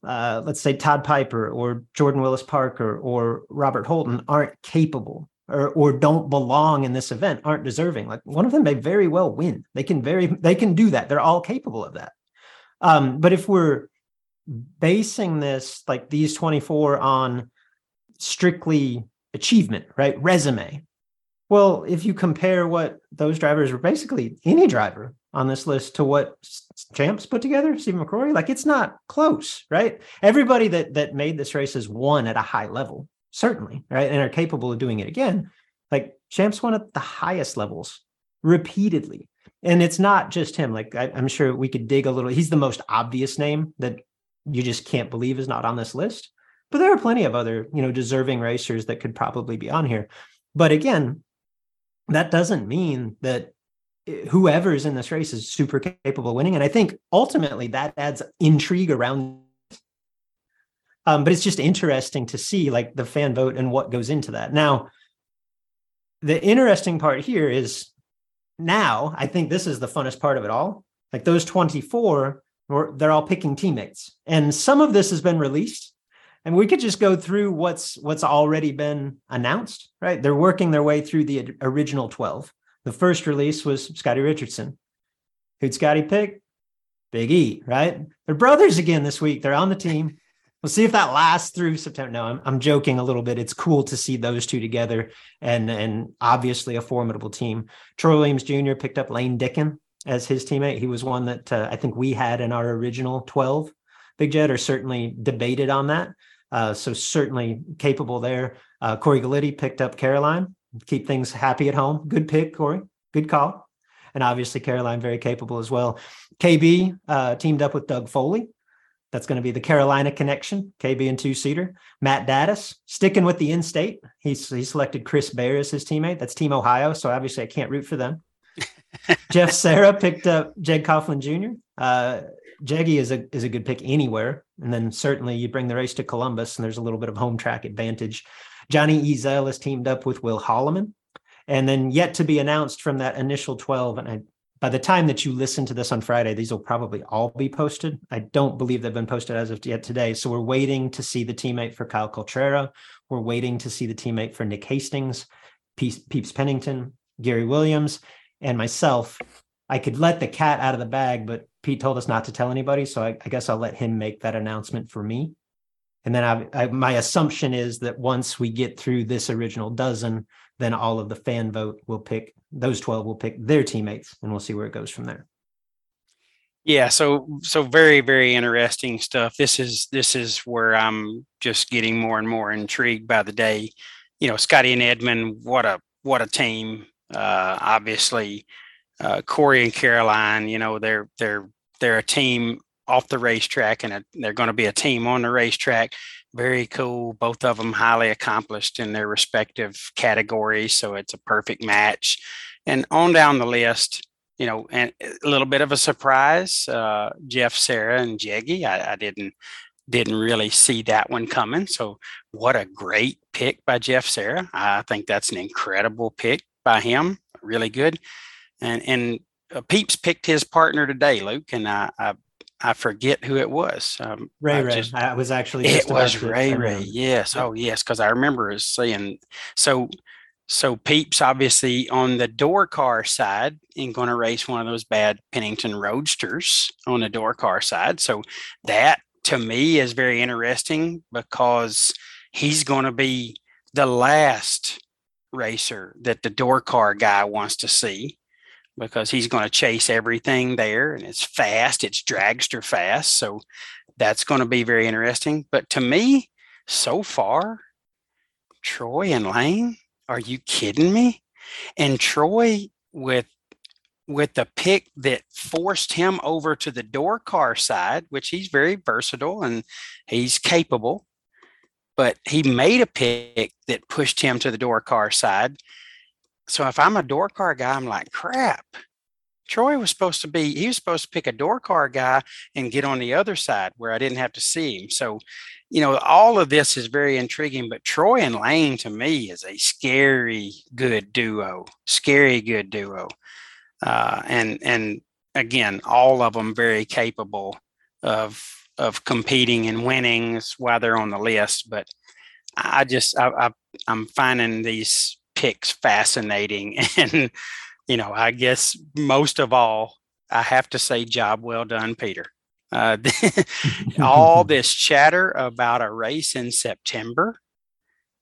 uh, let's say, Todd Piper or Jordan Willis Parker or Robert Holton aren't capable or or don't belong in this event aren't deserving. Like one of them may very well win. They can very they can do that. They're all capable of that. Um but if we're basing this like these 24 on strictly achievement right? Resume well if you compare what those drivers were basically any driver on this list to what champs put together stephen mccrory like it's not close right everybody that that made this race has won at a high level certainly, right? And are capable of doing it again. Like Champs won at the highest levels repeatedly. And it's not just him. Like I, am sure we could dig a little. He's the most obvious name that you just can't believe is not on this list. But there are plenty of other, you know, deserving racers that could probably be on here. But again, that doesn't mean that eh, whoever's in this race is super capable of winning. And I think ultimately that adds intrigue around um, but it's just interesting to see like the fan vote and what goes into that. Now, the interesting part here is now I think this is the funnest part of it all. Like those 24, they're all picking teammates. And some of this has been released. And we could just go through what's what's already been announced, right? They're working their way through the original 12. The first release was Scotty Richardson. Who'd Scotty pick? Big E, right? They're brothers again this week. They're on the team. We'll see if that lasts through September. No, I'm, I'm joking a little bit. It's cool to see those two together and and obviously a formidable team. Troy Williams Jr. picked up Lane Dickin as his teammate. He was one that uh, I think we had in our original 12 Big Jed are certainly debated on that. Uh, so certainly capable there. Uh, Corey Galitti picked up Caroline, keep things happy at home. Good pick, Corey. Good call. And obviously Caroline very capable as well. KB uh, teamed up with Doug Foley. That's going to be the Carolina connection, KB and two seater. Matt Daddis sticking with the in-state. He's he selected Chris Bear as his teammate. That's Team Ohio. So obviously I can't root for them. Jeff Sarah picked up Jeg Coughlin Jr. Uh, Jeggy is a is a good pick anywhere, and then certainly you bring the race to Columbus, and there's a little bit of home track advantage. Johnny Ezel has teamed up with Will Holloman, and then yet to be announced from that initial twelve. And I, by the time that you listen to this on Friday, these will probably all be posted. I don't believe they've been posted as of yet today, so we're waiting to see the teammate for Kyle Coltrera. We're waiting to see the teammate for Nick Hastings, Peeps Pennington, Gary Williams, and myself. I could let the cat out of the bag, but Pete told us not to tell anybody. So I, I guess I'll let him make that announcement for me. And then I, I, my assumption is that once we get through this original dozen, then all of the fan vote will pick those 12 will pick their teammates and we'll see where it goes from there. Yeah, so so very very interesting stuff. This is this is where I'm just getting more and more intrigued by the day. You know, Scotty and Edmond, what a what a team. Uh, obviously, uh, Corey and Caroline, you know, they're they're they're a team off the racetrack and a, they're going to be a team on the racetrack. Very cool. Both of them highly accomplished in their respective categories. So it's a perfect match. And on down the list, you know, and a little bit of a surprise, uh, Jeff, Sarah, and Jeggy. I, I didn't didn't really see that one coming. So what a great pick by Jeff Sarah. I think that's an incredible pick by him. Really good. And and uh, Peeps picked his partner today, Luke, and I I, I forget who it was. Um, Ray I Ray. Just, I was actually. it was Ray Ray. Yes. Oh yes, because I remember us saying so. So Peeps obviously on the door car side and going to race one of those bad Pennington Roadsters on the door car side. So that to me is very interesting because he's going to be the last racer that the door car guy wants to see because he's going to chase everything there and it's fast, it's dragster fast. So that's going to be very interesting. But to me, so far, Troy and Lane, are you kidding me? And Troy with with the pick that forced him over to the door car side, which he's very versatile and he's capable, but he made a pick that pushed him to the door car side so if I'm a door car guy, I'm like, crap. Troy was supposed to be, he was supposed to pick a door car guy and get on the other side where I didn't have to see him. So, you know, all of this is very intriguing, but Troy and Lane to me is a scary good duo, scary good duo. Uh, and, and again, all of them very capable of, of competing and winning while they're on the list. But I just, I, I I'm finding these picks fascinating. And, you know, I guess most of all, I have to say, job well done, Peter. Uh, all this chatter about a race in September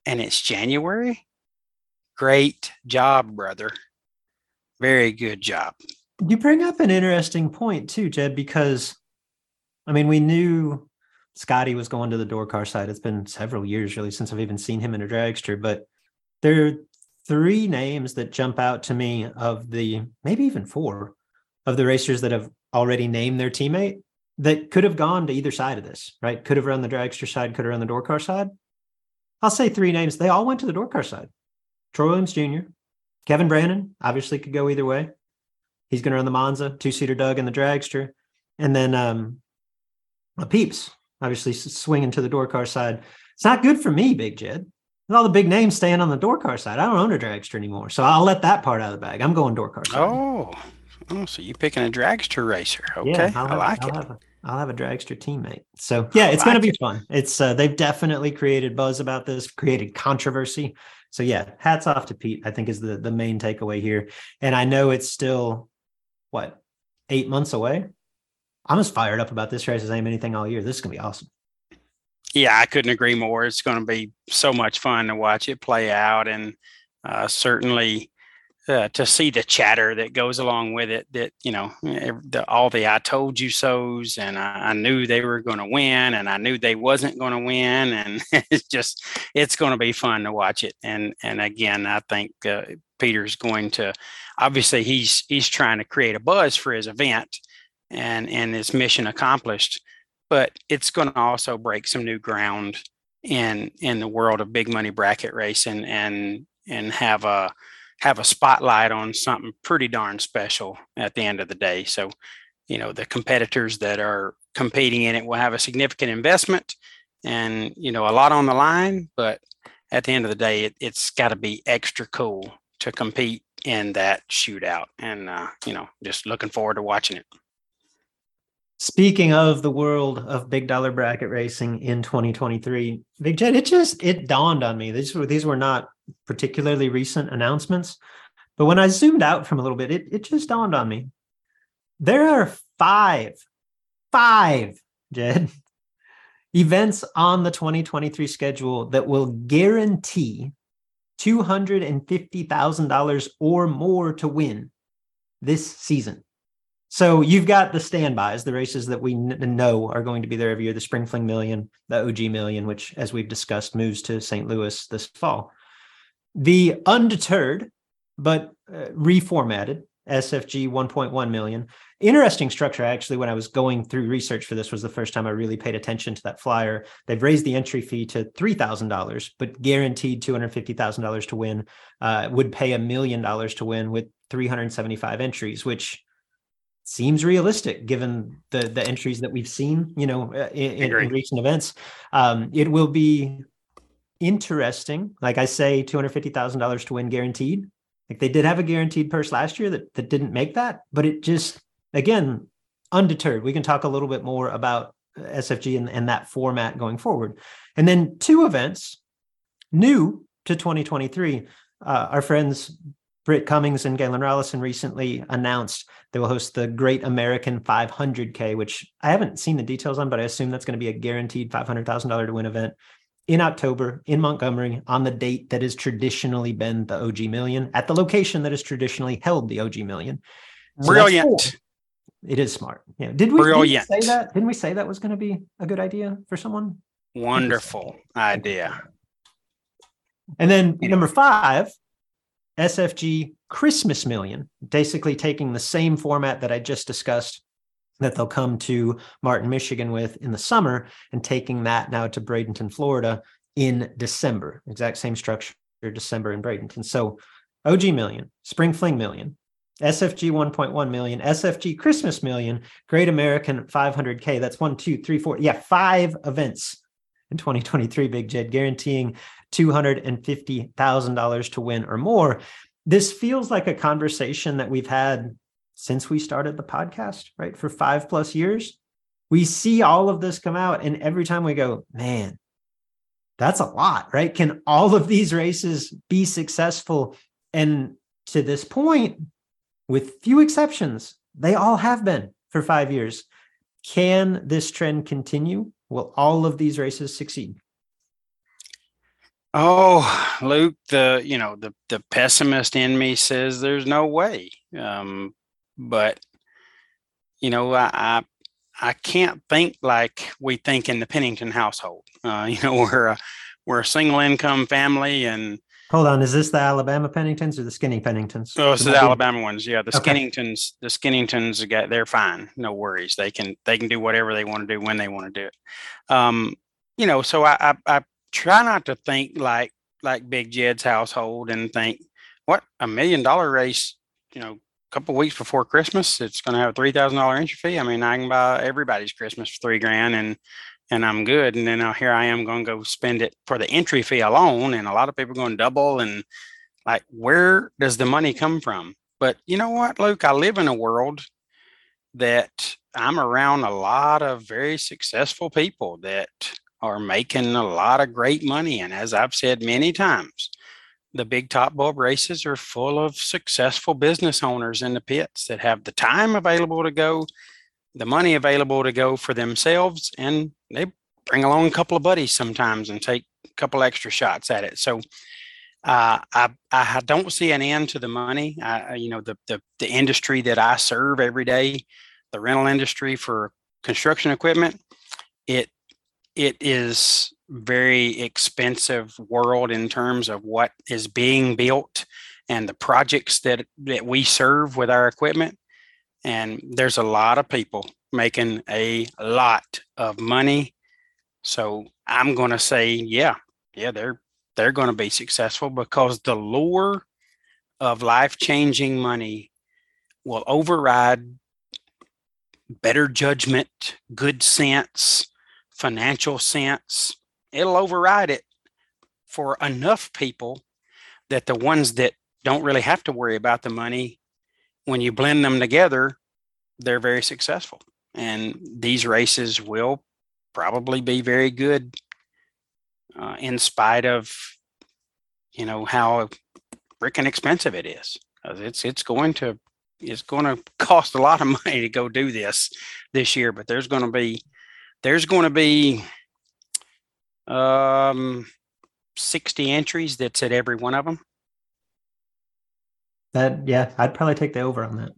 and it's January. Great job, brother. Very good job. You bring up an interesting point too, Jed, because I mean, we knew Scotty was going to the door car side. It's been several years really since I've even seen him in a dragster, but there three names that jump out to me of the maybe even four of the racers that have already named their teammate that could have gone to either side of this, right? Could have run the dragster side, could have run the door car side. I'll say three names. They all went to the door car side. Troy Williams Jr., Kevin Brannon, obviously could go either way. He's going to run the Monza, two seater Doug and the dragster. And then um, Peeps, obviously swinging to the door car side. It's not good for me, Big Jed all the big names staying on the door car side. I don't own a dragster anymore, so I'll let that part out of the bag. I'm going door car side. Oh, oh, so you're picking a dragster racer? Okay, yeah, I'll I like I'll it. Have a, I'll have a dragster teammate. So yeah, it's like going to be fun. It's uh, they've definitely created buzz about this, created controversy. So yeah, hats off to Pete. I think is the the main takeaway here. And I know it's still what eight months away. I'm as fired up about this race as I am anything all year. This is gonna be awesome yeah, I couldn't agree more. It's going to be so much fun to watch it play out, and uh, certainly uh, to see the chatter that goes along with it that you know the, all the i told you so's and i, I knew they were going to win and i knew they wasn't going to win and it's just it's going to be fun to watch it and and again i think uh, peter's going to obviously he's he's trying to create a buzz for his event and and his mission accomplished but it's going to also break some new ground in in the world of big money bracket racing and and have a have a spotlight on something pretty darn special at the end of the day. So, you know, the competitors that are competing in it will have a significant investment and, you know, a lot on the line. But at the end of the day, it, has got to be extra cool to compete in that shootout. And, uh, you know, just looking forward to watching it. Speaking of the world of big dollar bracket racing in 2023, Big Jed, it just it dawned on me. These were these were not particularly recent announcements, but when I zoomed out from a little bit, it, it just dawned on me. There are five, five, Jed, events on the 2023 schedule that will guarantee $250,000 or more to win this season. So you've got the standbys, the races that we know are going to be there every year, the Spring Fling Million, the OG Million, which, as we've discussed, moves to St. Louis this fall. The undeterred, but uh, reformatted SFG 1.1 million. Interesting structure, actually, when I was going through research for this, was the first time I really paid attention to that flyer. They've raised the entry fee to $3,000, but guaranteed $250,000 to win, uh, would pay a million dollars to win with 375 entries, which seems realistic given the the entries that we've seen you know uh, in, in recent events. Um, it will be interesting like i say $250000 to win guaranteed. Like they did have a guaranteed purse last year that, that didn't make that but it just again undeterred. We can talk a little bit more about sfg and, and that format going forward. And then two events new to 2023 uh, our friends Britt Cummings and Galen Rollison recently announced they will host the Great American 500K, which I haven't seen the details on, but I assume that's going to be a guaranteed $500,000 to win event in October in Montgomery on the date that has traditionally been the OG Million at the location that has traditionally held the OG Million. So Brilliant. It is smart. Yeah. Did we, did we say that? Didn't we say that was going to be a good idea for someone? Wonderful idea. And then number five, SFG Christmas Million, basically taking the same format that I just discussed that they'll come to Martin, Michigan with in the summer and taking that now to Bradenton, Florida in December. Exact same structure, December in Bradenton. So OG Million, Spring Fling Million, SFG 1.1 million, SFG Christmas Million, Great American 500K. That's one, two, three, four. Yeah, five events in 2023, Big Jed, guaranteeing $250,000 to win or more. This feels like a conversation that we've had since we started the podcast, right? For five plus years. We see all of this come out, and every time we go, man, that's a lot, right? Can all of these races be successful? And to this point, with few exceptions, they all have been for five years. Can this trend continue? Will all of these races succeed? Oh, Luke, the you know the the pessimist in me says there's no way. Um, but you know, I, I, I can't think like we think in the Pennington household. Uh, you know, we're a we're a single income family, and hold on, is this the Alabama Penningtons or the Skinny Penningtons? Oh, it's the Alabama ones. Yeah, the okay. Skinningtons. The Skinningtons got they're fine. No worries. They can they can do whatever they want to do when they want to do it. Um, you know, so I, I, I try not to think like like Big Jed's household and think, what a million dollar race, you know, a couple weeks before Christmas, it's going to have a three thousand dollar entry fee. I mean, I can buy everybody's Christmas for three grand and and I'm good. And then here I am going to go spend it for the entry fee alone, and a lot of people going double and like, where does the money come from? But you know what, Luke? I live in a world that I'm around a lot of very successful people that are making a lot of great money. And as I've said many times, the big top bulb races are full of successful business owners in the pits that have the time available to go, the money available to go for themselves, and they bring along a couple of buddies sometimes and take a couple extra shots at it. So Uh, I I don't see an end to the money. I, you know, the, the the industry that I serve every day, the rental industry for construction equipment, it it is very expensive world in terms of what is being built and the projects that that we serve with our equipment. And there's a lot of people making a lot of money. So I'm going to say, yeah, yeah, they're they're going to be successful because the lure of life-changing money will override better judgment, good sense, financial sense. It'll override it for enough people that the ones that don't really have to worry about the money, when you blend them together, they're very successful. And these races will probably be very good uh, in spite of, you know, how freaking expensive it is. It's it's going to it's going to cost a lot of money to go do this this year, but there's going to be there's going to be um 60 entries that's at every one of them that yeah, I'd probably take the over on that.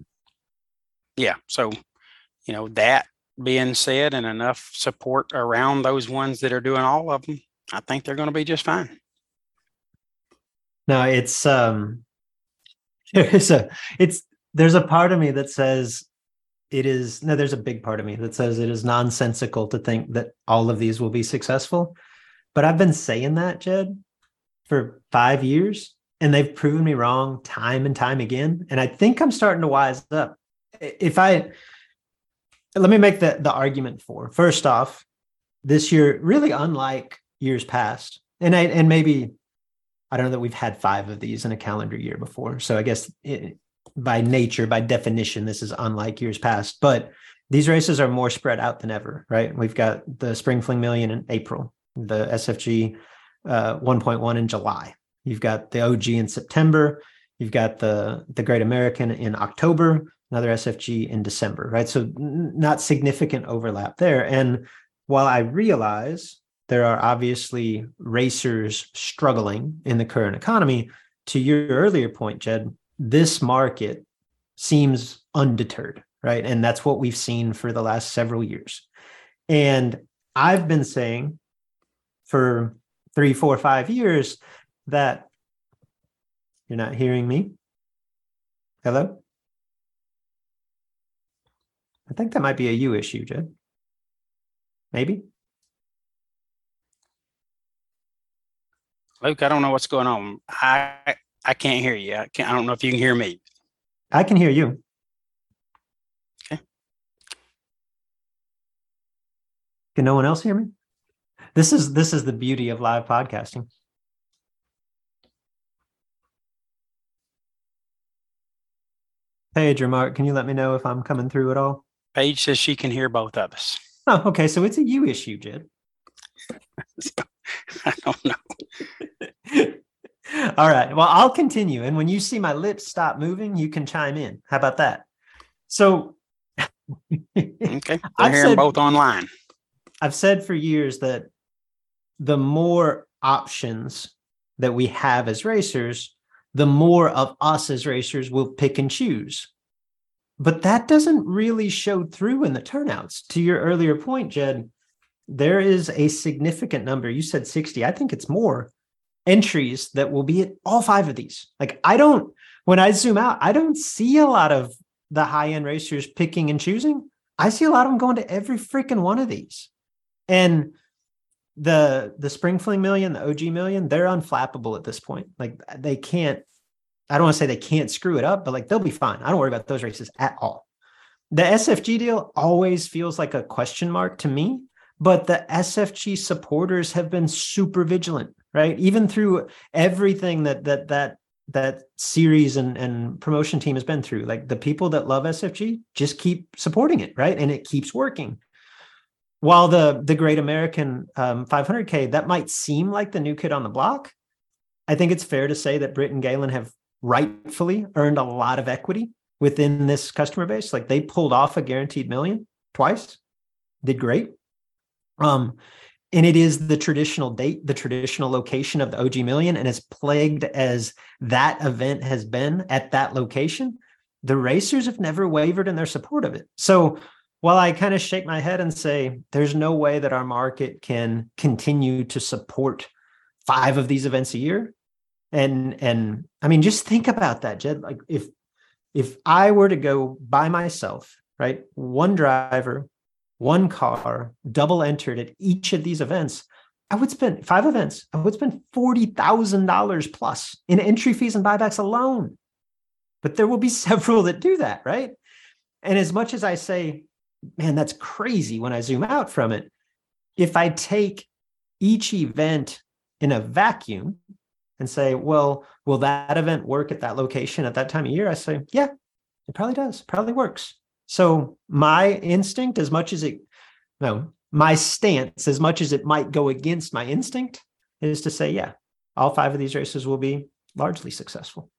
Yeah. So, you know, that being said and enough support around those ones that are doing all of them, I think they're going to be just fine. No, it's um there's a it's there's a part of me that says it is no there's a big part of me that says it is nonsensical to think that all of these will be successful but i've been saying that jed for five years and they've proven me wrong time and time again. And I think I'm starting to wise up. If I let me make the, the argument for first off, this year, really unlike years past, and I and maybe I don't know that we've had five of these in a calendar year before. So I guess it, by nature, by definition, this is unlike years past. But these races are more spread out than ever, right? We've got the Spring Fling Million in April, the SFG uh, 1.1 in July, You've got the OG in September. You've got the the Great American in October. Another SFG in December, right? So not significant overlap there. And while I realize there are obviously racers struggling in the current economy, to your earlier point, Jed, this market seems undeterred, right? And that's what we've seen for the last several years. And I've been saying for three, four, five years that you're not hearing me? Hello? I think that might be a you issue, Jed. Maybe. Luke, I don't know what's going on. I I can't hear you. I, can't, I don't know if you can hear me. I can hear you. Okay. Can no one else hear me? This is this is the beauty of live podcasting. Paige or Mark, can you let me know if I'm coming through at all? Paige says she can hear both of us. Oh, okay. So it's a you issue, Jed. I don't know. all right. Well, I'll continue. And when you see my lips stop moving, you can chime in. How about that? So, okay. They're hearing said, both online. I've said for years that the more options that we have as racers, the more of us as racers will pick and choose. But that doesn't really show through in the turnouts. To your earlier point, Jed, there is a significant number. You said 60, I think it's more entries that will be at all five of these. Like, I don't, when I zoom out, I don't see a lot of the high end racers picking and choosing. I see a lot of them going to every freaking one of these. And the the spring fling million, the OG million, they're unflappable at this point. Like they can't. I don't want to say they can't screw it up, but like they'll be fine. I don't worry about those races at all. The SFG deal always feels like a question mark to me, but the SFG supporters have been super vigilant, right? Even through everything that that that that series and, and promotion team has been through. Like the people that love SFG just keep supporting it, right? And it keeps working while the the Great American um, 500K that might seem like the new kid on the block, I think it's fair to say that Britt and Galen have rightfully earned a lot of equity within this customer base. Like they pulled off a guaranteed million twice, did great. Um, and it is the traditional date, the traditional location of the OG Million, and as plagued as that event has been at that location, the racers have never wavered in their support of it. So while I kind of shake my head and say there's no way that our market can continue to support five of these events a year, and and I mean just think about that, Jed. Like if if I were to go by myself, right, one driver, one car, double entered at each of these events, I would spend five events. I would spend forty thousand dollars plus in entry fees and buybacks alone. But there will be several that do that, right? And as much as I say man, that's crazy when I zoom out from it. If I take each event in a vacuum and say, well, will that event work at that location at that time of year? I say, yeah, it probably does, probably works. So my instinct, as much as it, no, my stance, as much as it might go against my instinct, is to say, yeah, all five of these races will be largely successful.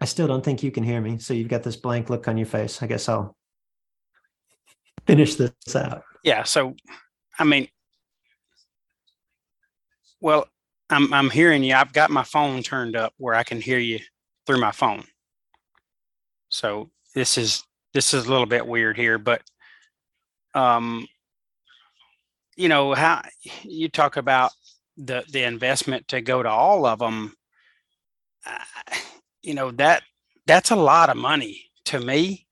I still don't think you can hear me. So you've got this blank look on your face. I guess I'll finish this out. Yeah. So, I mean, well, I'm I'm hearing you. I've got my phone turned up where I can hear you through my phone. So this is this is a little bit weird here, but um, you know how you talk about the the investment to go to all of them. Uh, you know that that's a lot of money to me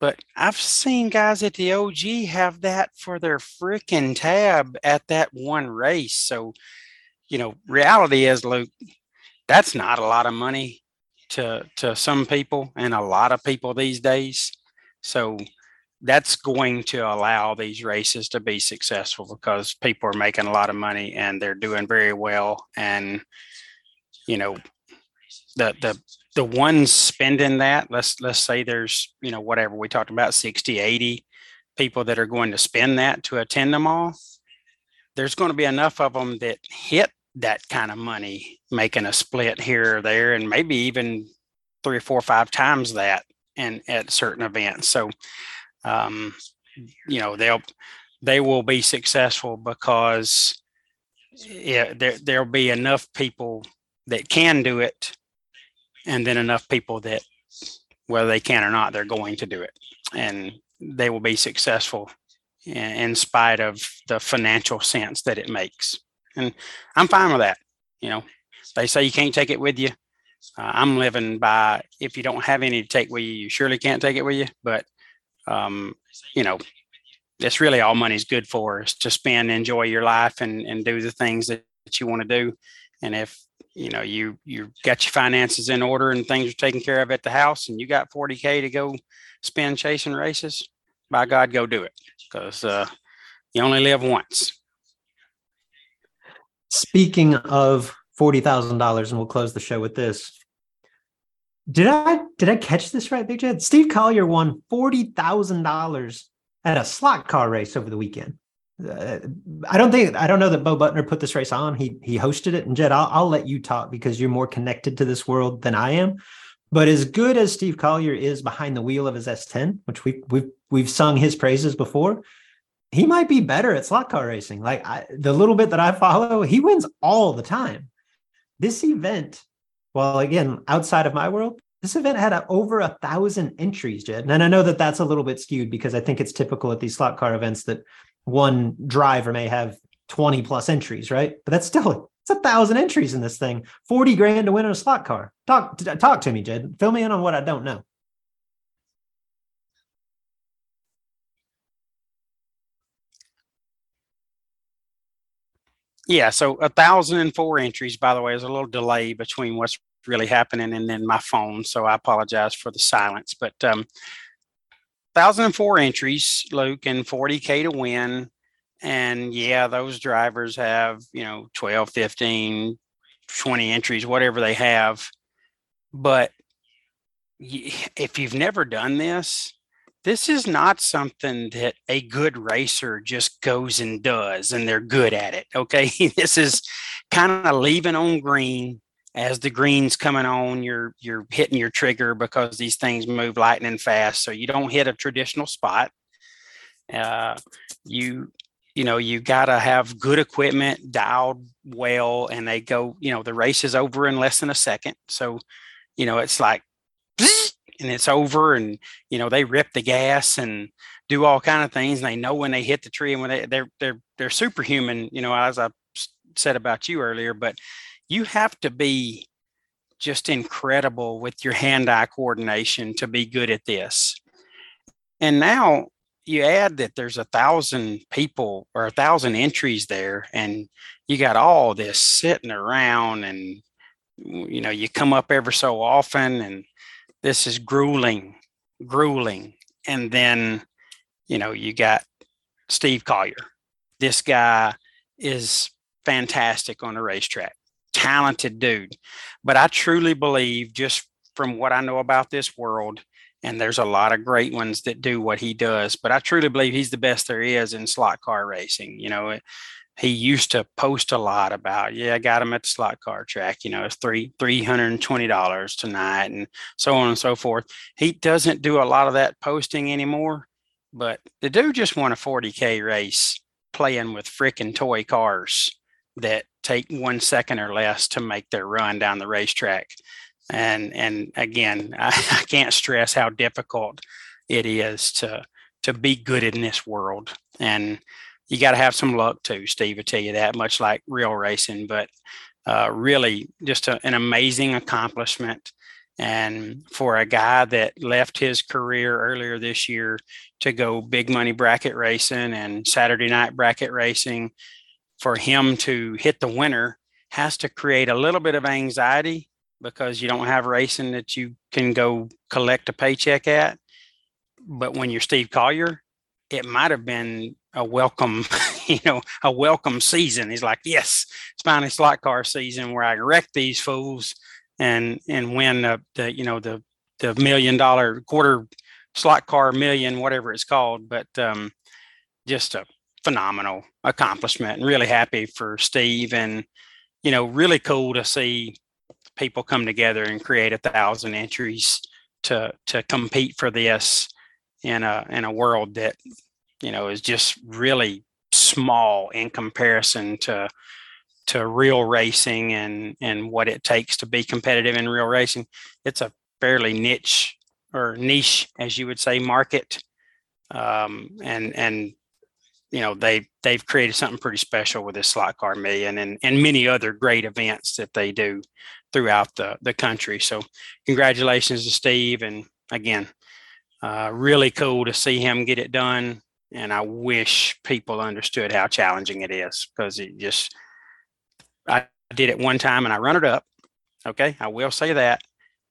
but i've seen guys at the og have that for their freaking tab at that one race so you know reality is luke that's not a lot of money to to some people and a lot of people these days. So that's going to allow these races to be successful because people are making a lot of money and they're doing very well. And you know the the the ones spending that let's let's say there's you know whatever we talked about 60 80 people that are going to spend that to attend them all. There's going to be enough of them that hit that kind of money making a split here or there and maybe even three or four or five times that and at certain events. So um, you know they'll they will be successful because yeah there, there'll be enough people that can do it and then enough people that whether they can or not they're going to do it. And they will be successful in, in spite of the financial sense that it makes and i'm fine with that you know. They say you can't take it with you. Uh, i'm living by if you don't have any to take with you you surely can't take it with you. But um, you know that's really all money's good for is to spend enjoy your life and and do the things that, that you want to do. And if you know you you got your finances in order and things are taken care of at the house and you got 40k to go spend chasing races by god go do it. Because uh, you only live once speaking of $40000 and we'll close the show with this did i did i catch this right big jed steve collier won $40000 at a slot car race over the weekend uh, I don't think I don't know that Bo Butner put this race on. He he hosted it, and Jed, I'll, I'll let you talk because you're more connected to this world than I am. But as good as Steve Collier is behind the wheel of his S10, which we we've we've sung his praises before, he might be better at slot car racing. Like I, the little bit that I follow, he wins all the time. This event, well, again, outside of my world, this event had a, over a thousand entries, Jed. And I know that that's a little bit skewed because I think it's typical at these slot car events that one driver may have 20 plus entries, right? But that's still it's a thousand entries in this thing. 40 grand to win in a slot car. Talk talk to me, Jed. Fill me in on what I don't know. Yeah, so a thousand and four entries, by the way, is a little delay between what's really happening and then my phone. So I apologize for the silence. But um, 1004 entries, Luke, and 40K to win. And yeah, those drivers have, you know, 12, 15, 20 entries, whatever they have. But if you've never done this, this is not something that a good racer just goes and does and they're good at it. Okay. this is kind of leaving on green as the green's coming on, you're you're hitting your trigger because these things move lightning fast. So you don't hit a traditional spot. Uh, you you know you got to have good equipment dialed well and they go you know the race is over in less than a second so you know it's like and it's over and you know they rip the gas and do all kind of things and they know when they hit the tree and when they they're they're they're superhuman you know as i said about you earlier but you have to be just incredible with your hand-eye coordination to be good at this. And now you add that there's a thousand people or a thousand entries there and you got all this sitting around and you know you come up ever so often and this is grueling grueling. And then you know you got steve collier. This guy is fantastic on the racetrack. Talented dude. But i truly believe just from what i know about this world and there's a lot of great ones that do what he does but i truly believe he's the best there is in slot car racing you know he used to post a lot about yeah i got him at the slot car track you know it's three three hundred and twenty dollars tonight and so on and so forth. He doesn't do a lot of that posting anymore but the dude just won a 40k race playing with freaking toy cars that take one second or less to make their run down the racetrack. And and again I, I, can't stress how difficult it is to to be good in this world. And you got to have some luck too steve i tell you that much like real racing but uh, really just a, an amazing accomplishment and for a guy that left his career earlier this year to go big money bracket racing and saturday night bracket racing for him to hit the winner has to create a little bit of anxiety because you don't have racing that you can go collect a paycheck at. But when you're Steve Collier, it might have been a welcome, you know, a welcome season. He's like, yes, it's finally slot car season where I wreck these fools and and win the, the you know the the million dollar quarter slot car million, whatever it's called. But um, just a phenomenal accomplishment and really happy for Steve and you know really cool to see people come together and create a thousand entries to to compete for this in a in a world that you know is just really small in comparison to to real racing and and what it takes to be competitive in real racing it's a fairly niche or niche as you would say market um, and and you know they they've created something pretty special with this slot car million and and many other great events that they do throughout the, the country. So congratulations to Steve. And again, uh, really cool to see him get it done. And I wish people understood how challenging it is because it just, I did it one time and I run it up. Okay. I will say that,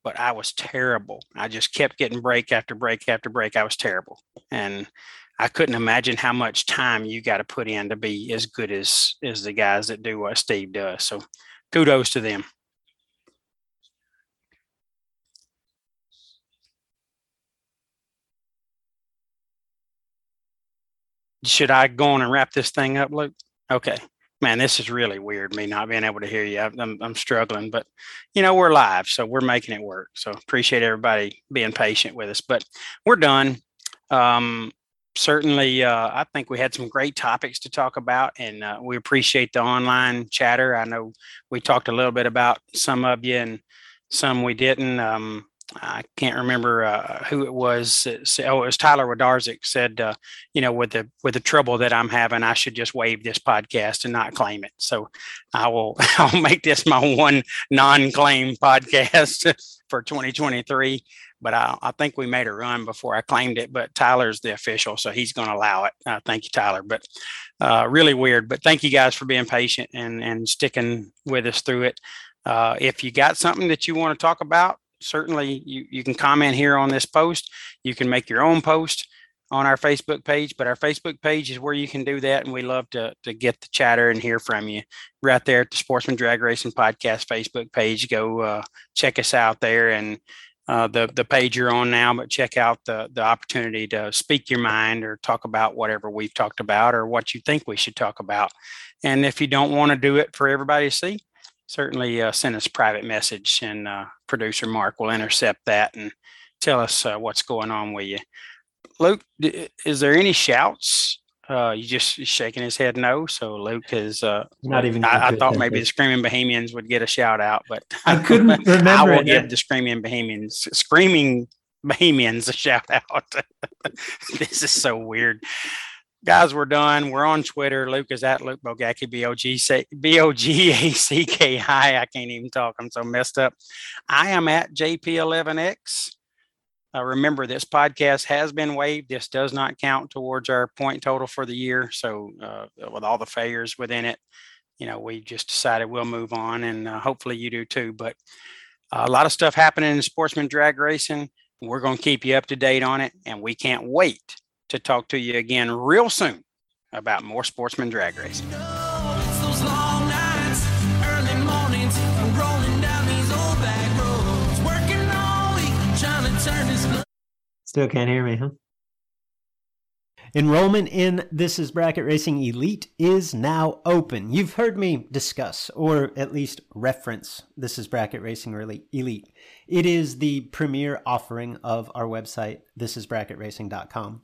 but I was terrible. I just kept getting break after break after break. I was terrible. And I couldn't imagine how much time you got to put in to be as good as, as the guys that do what Steve does. So kudos to them. Should I go on and wrap this thing up, Luke? Okay. Man, this is really weird. Me not being able to hear you. I'm, I'm struggling, but you know we're live, so we're making it work. So appreciate everybody being patient with us. But we're done. Um, certainly, uh, I think we had some great topics to talk about, and uh, we appreciate the online chatter. I know we talked a little bit about some of you, and some we didn't. Um, I can't remember uh, who it was. oh, it was Tyler Wadarzik said, uh, you know, with the with the trouble that I'm having, I should just waive this podcast and not claim it. So I will I'll make this my one non-claim podcast for 2023. But I, I think we made a run before I claimed it. But Tyler's the official, so he's going to allow it. Uh, thank you, Tyler. But uh, really weird. But thank you guys for being patient and and sticking with us through it. Uh, if you got something that you want to talk about, certainly you, you can comment here on this post. You can make your own post on our Facebook page, but our Facebook page is where you can do that. And we love to, to get the chatter and hear from you right there at the Sportsman Drag Racing Podcast Facebook page. Go uh, check us out there and uh, the, the page you're on now, but check out the, the opportunity to speak your mind or talk about whatever we've talked about or what you think we should talk about. And if you don't want to do it for everybody to see, certainly uh, send us a private message and uh, producer Mark will intercept that and tell us uh, what's going on with you. Luke, d- is there any shouts? Uh, you just shaking his head no. So Luke is uh, Not even. I, I thought maybe the. Screaming Bohemians would get a shout out, but I couldn't remember. I will it. give the Screaming Bohemians, Screaming Bohemians, a shout out. this is so weird. Guys, we're done. We're on Twitter. Luke is at Luke Bogacki, B O G A C K I. I can't even talk. I'm so messed up. I am at JP11X. Uh, remember, this podcast has been waived. This does not count towards our point total for the year. So, uh, with all the failures within it, you know, we just decided we'll move on, and uh, hopefully you do too. But uh, a lot of stuff happening in sportsman drag racing. We're going to keep you up to date on it, and we can't wait to talk to you again real soon about more sportsman drag racing. It's those long nights, early mornings, rolling down these old back roads, working all week, trying to turn this. Still can't hear me, huh? Enrollment in This is Bracket Racing Elite is now open. You've heard me discuss, or at least reference, This is Bracket Racing Elite- Elite. It is the premier offering of our website, thisisbracketracing.com.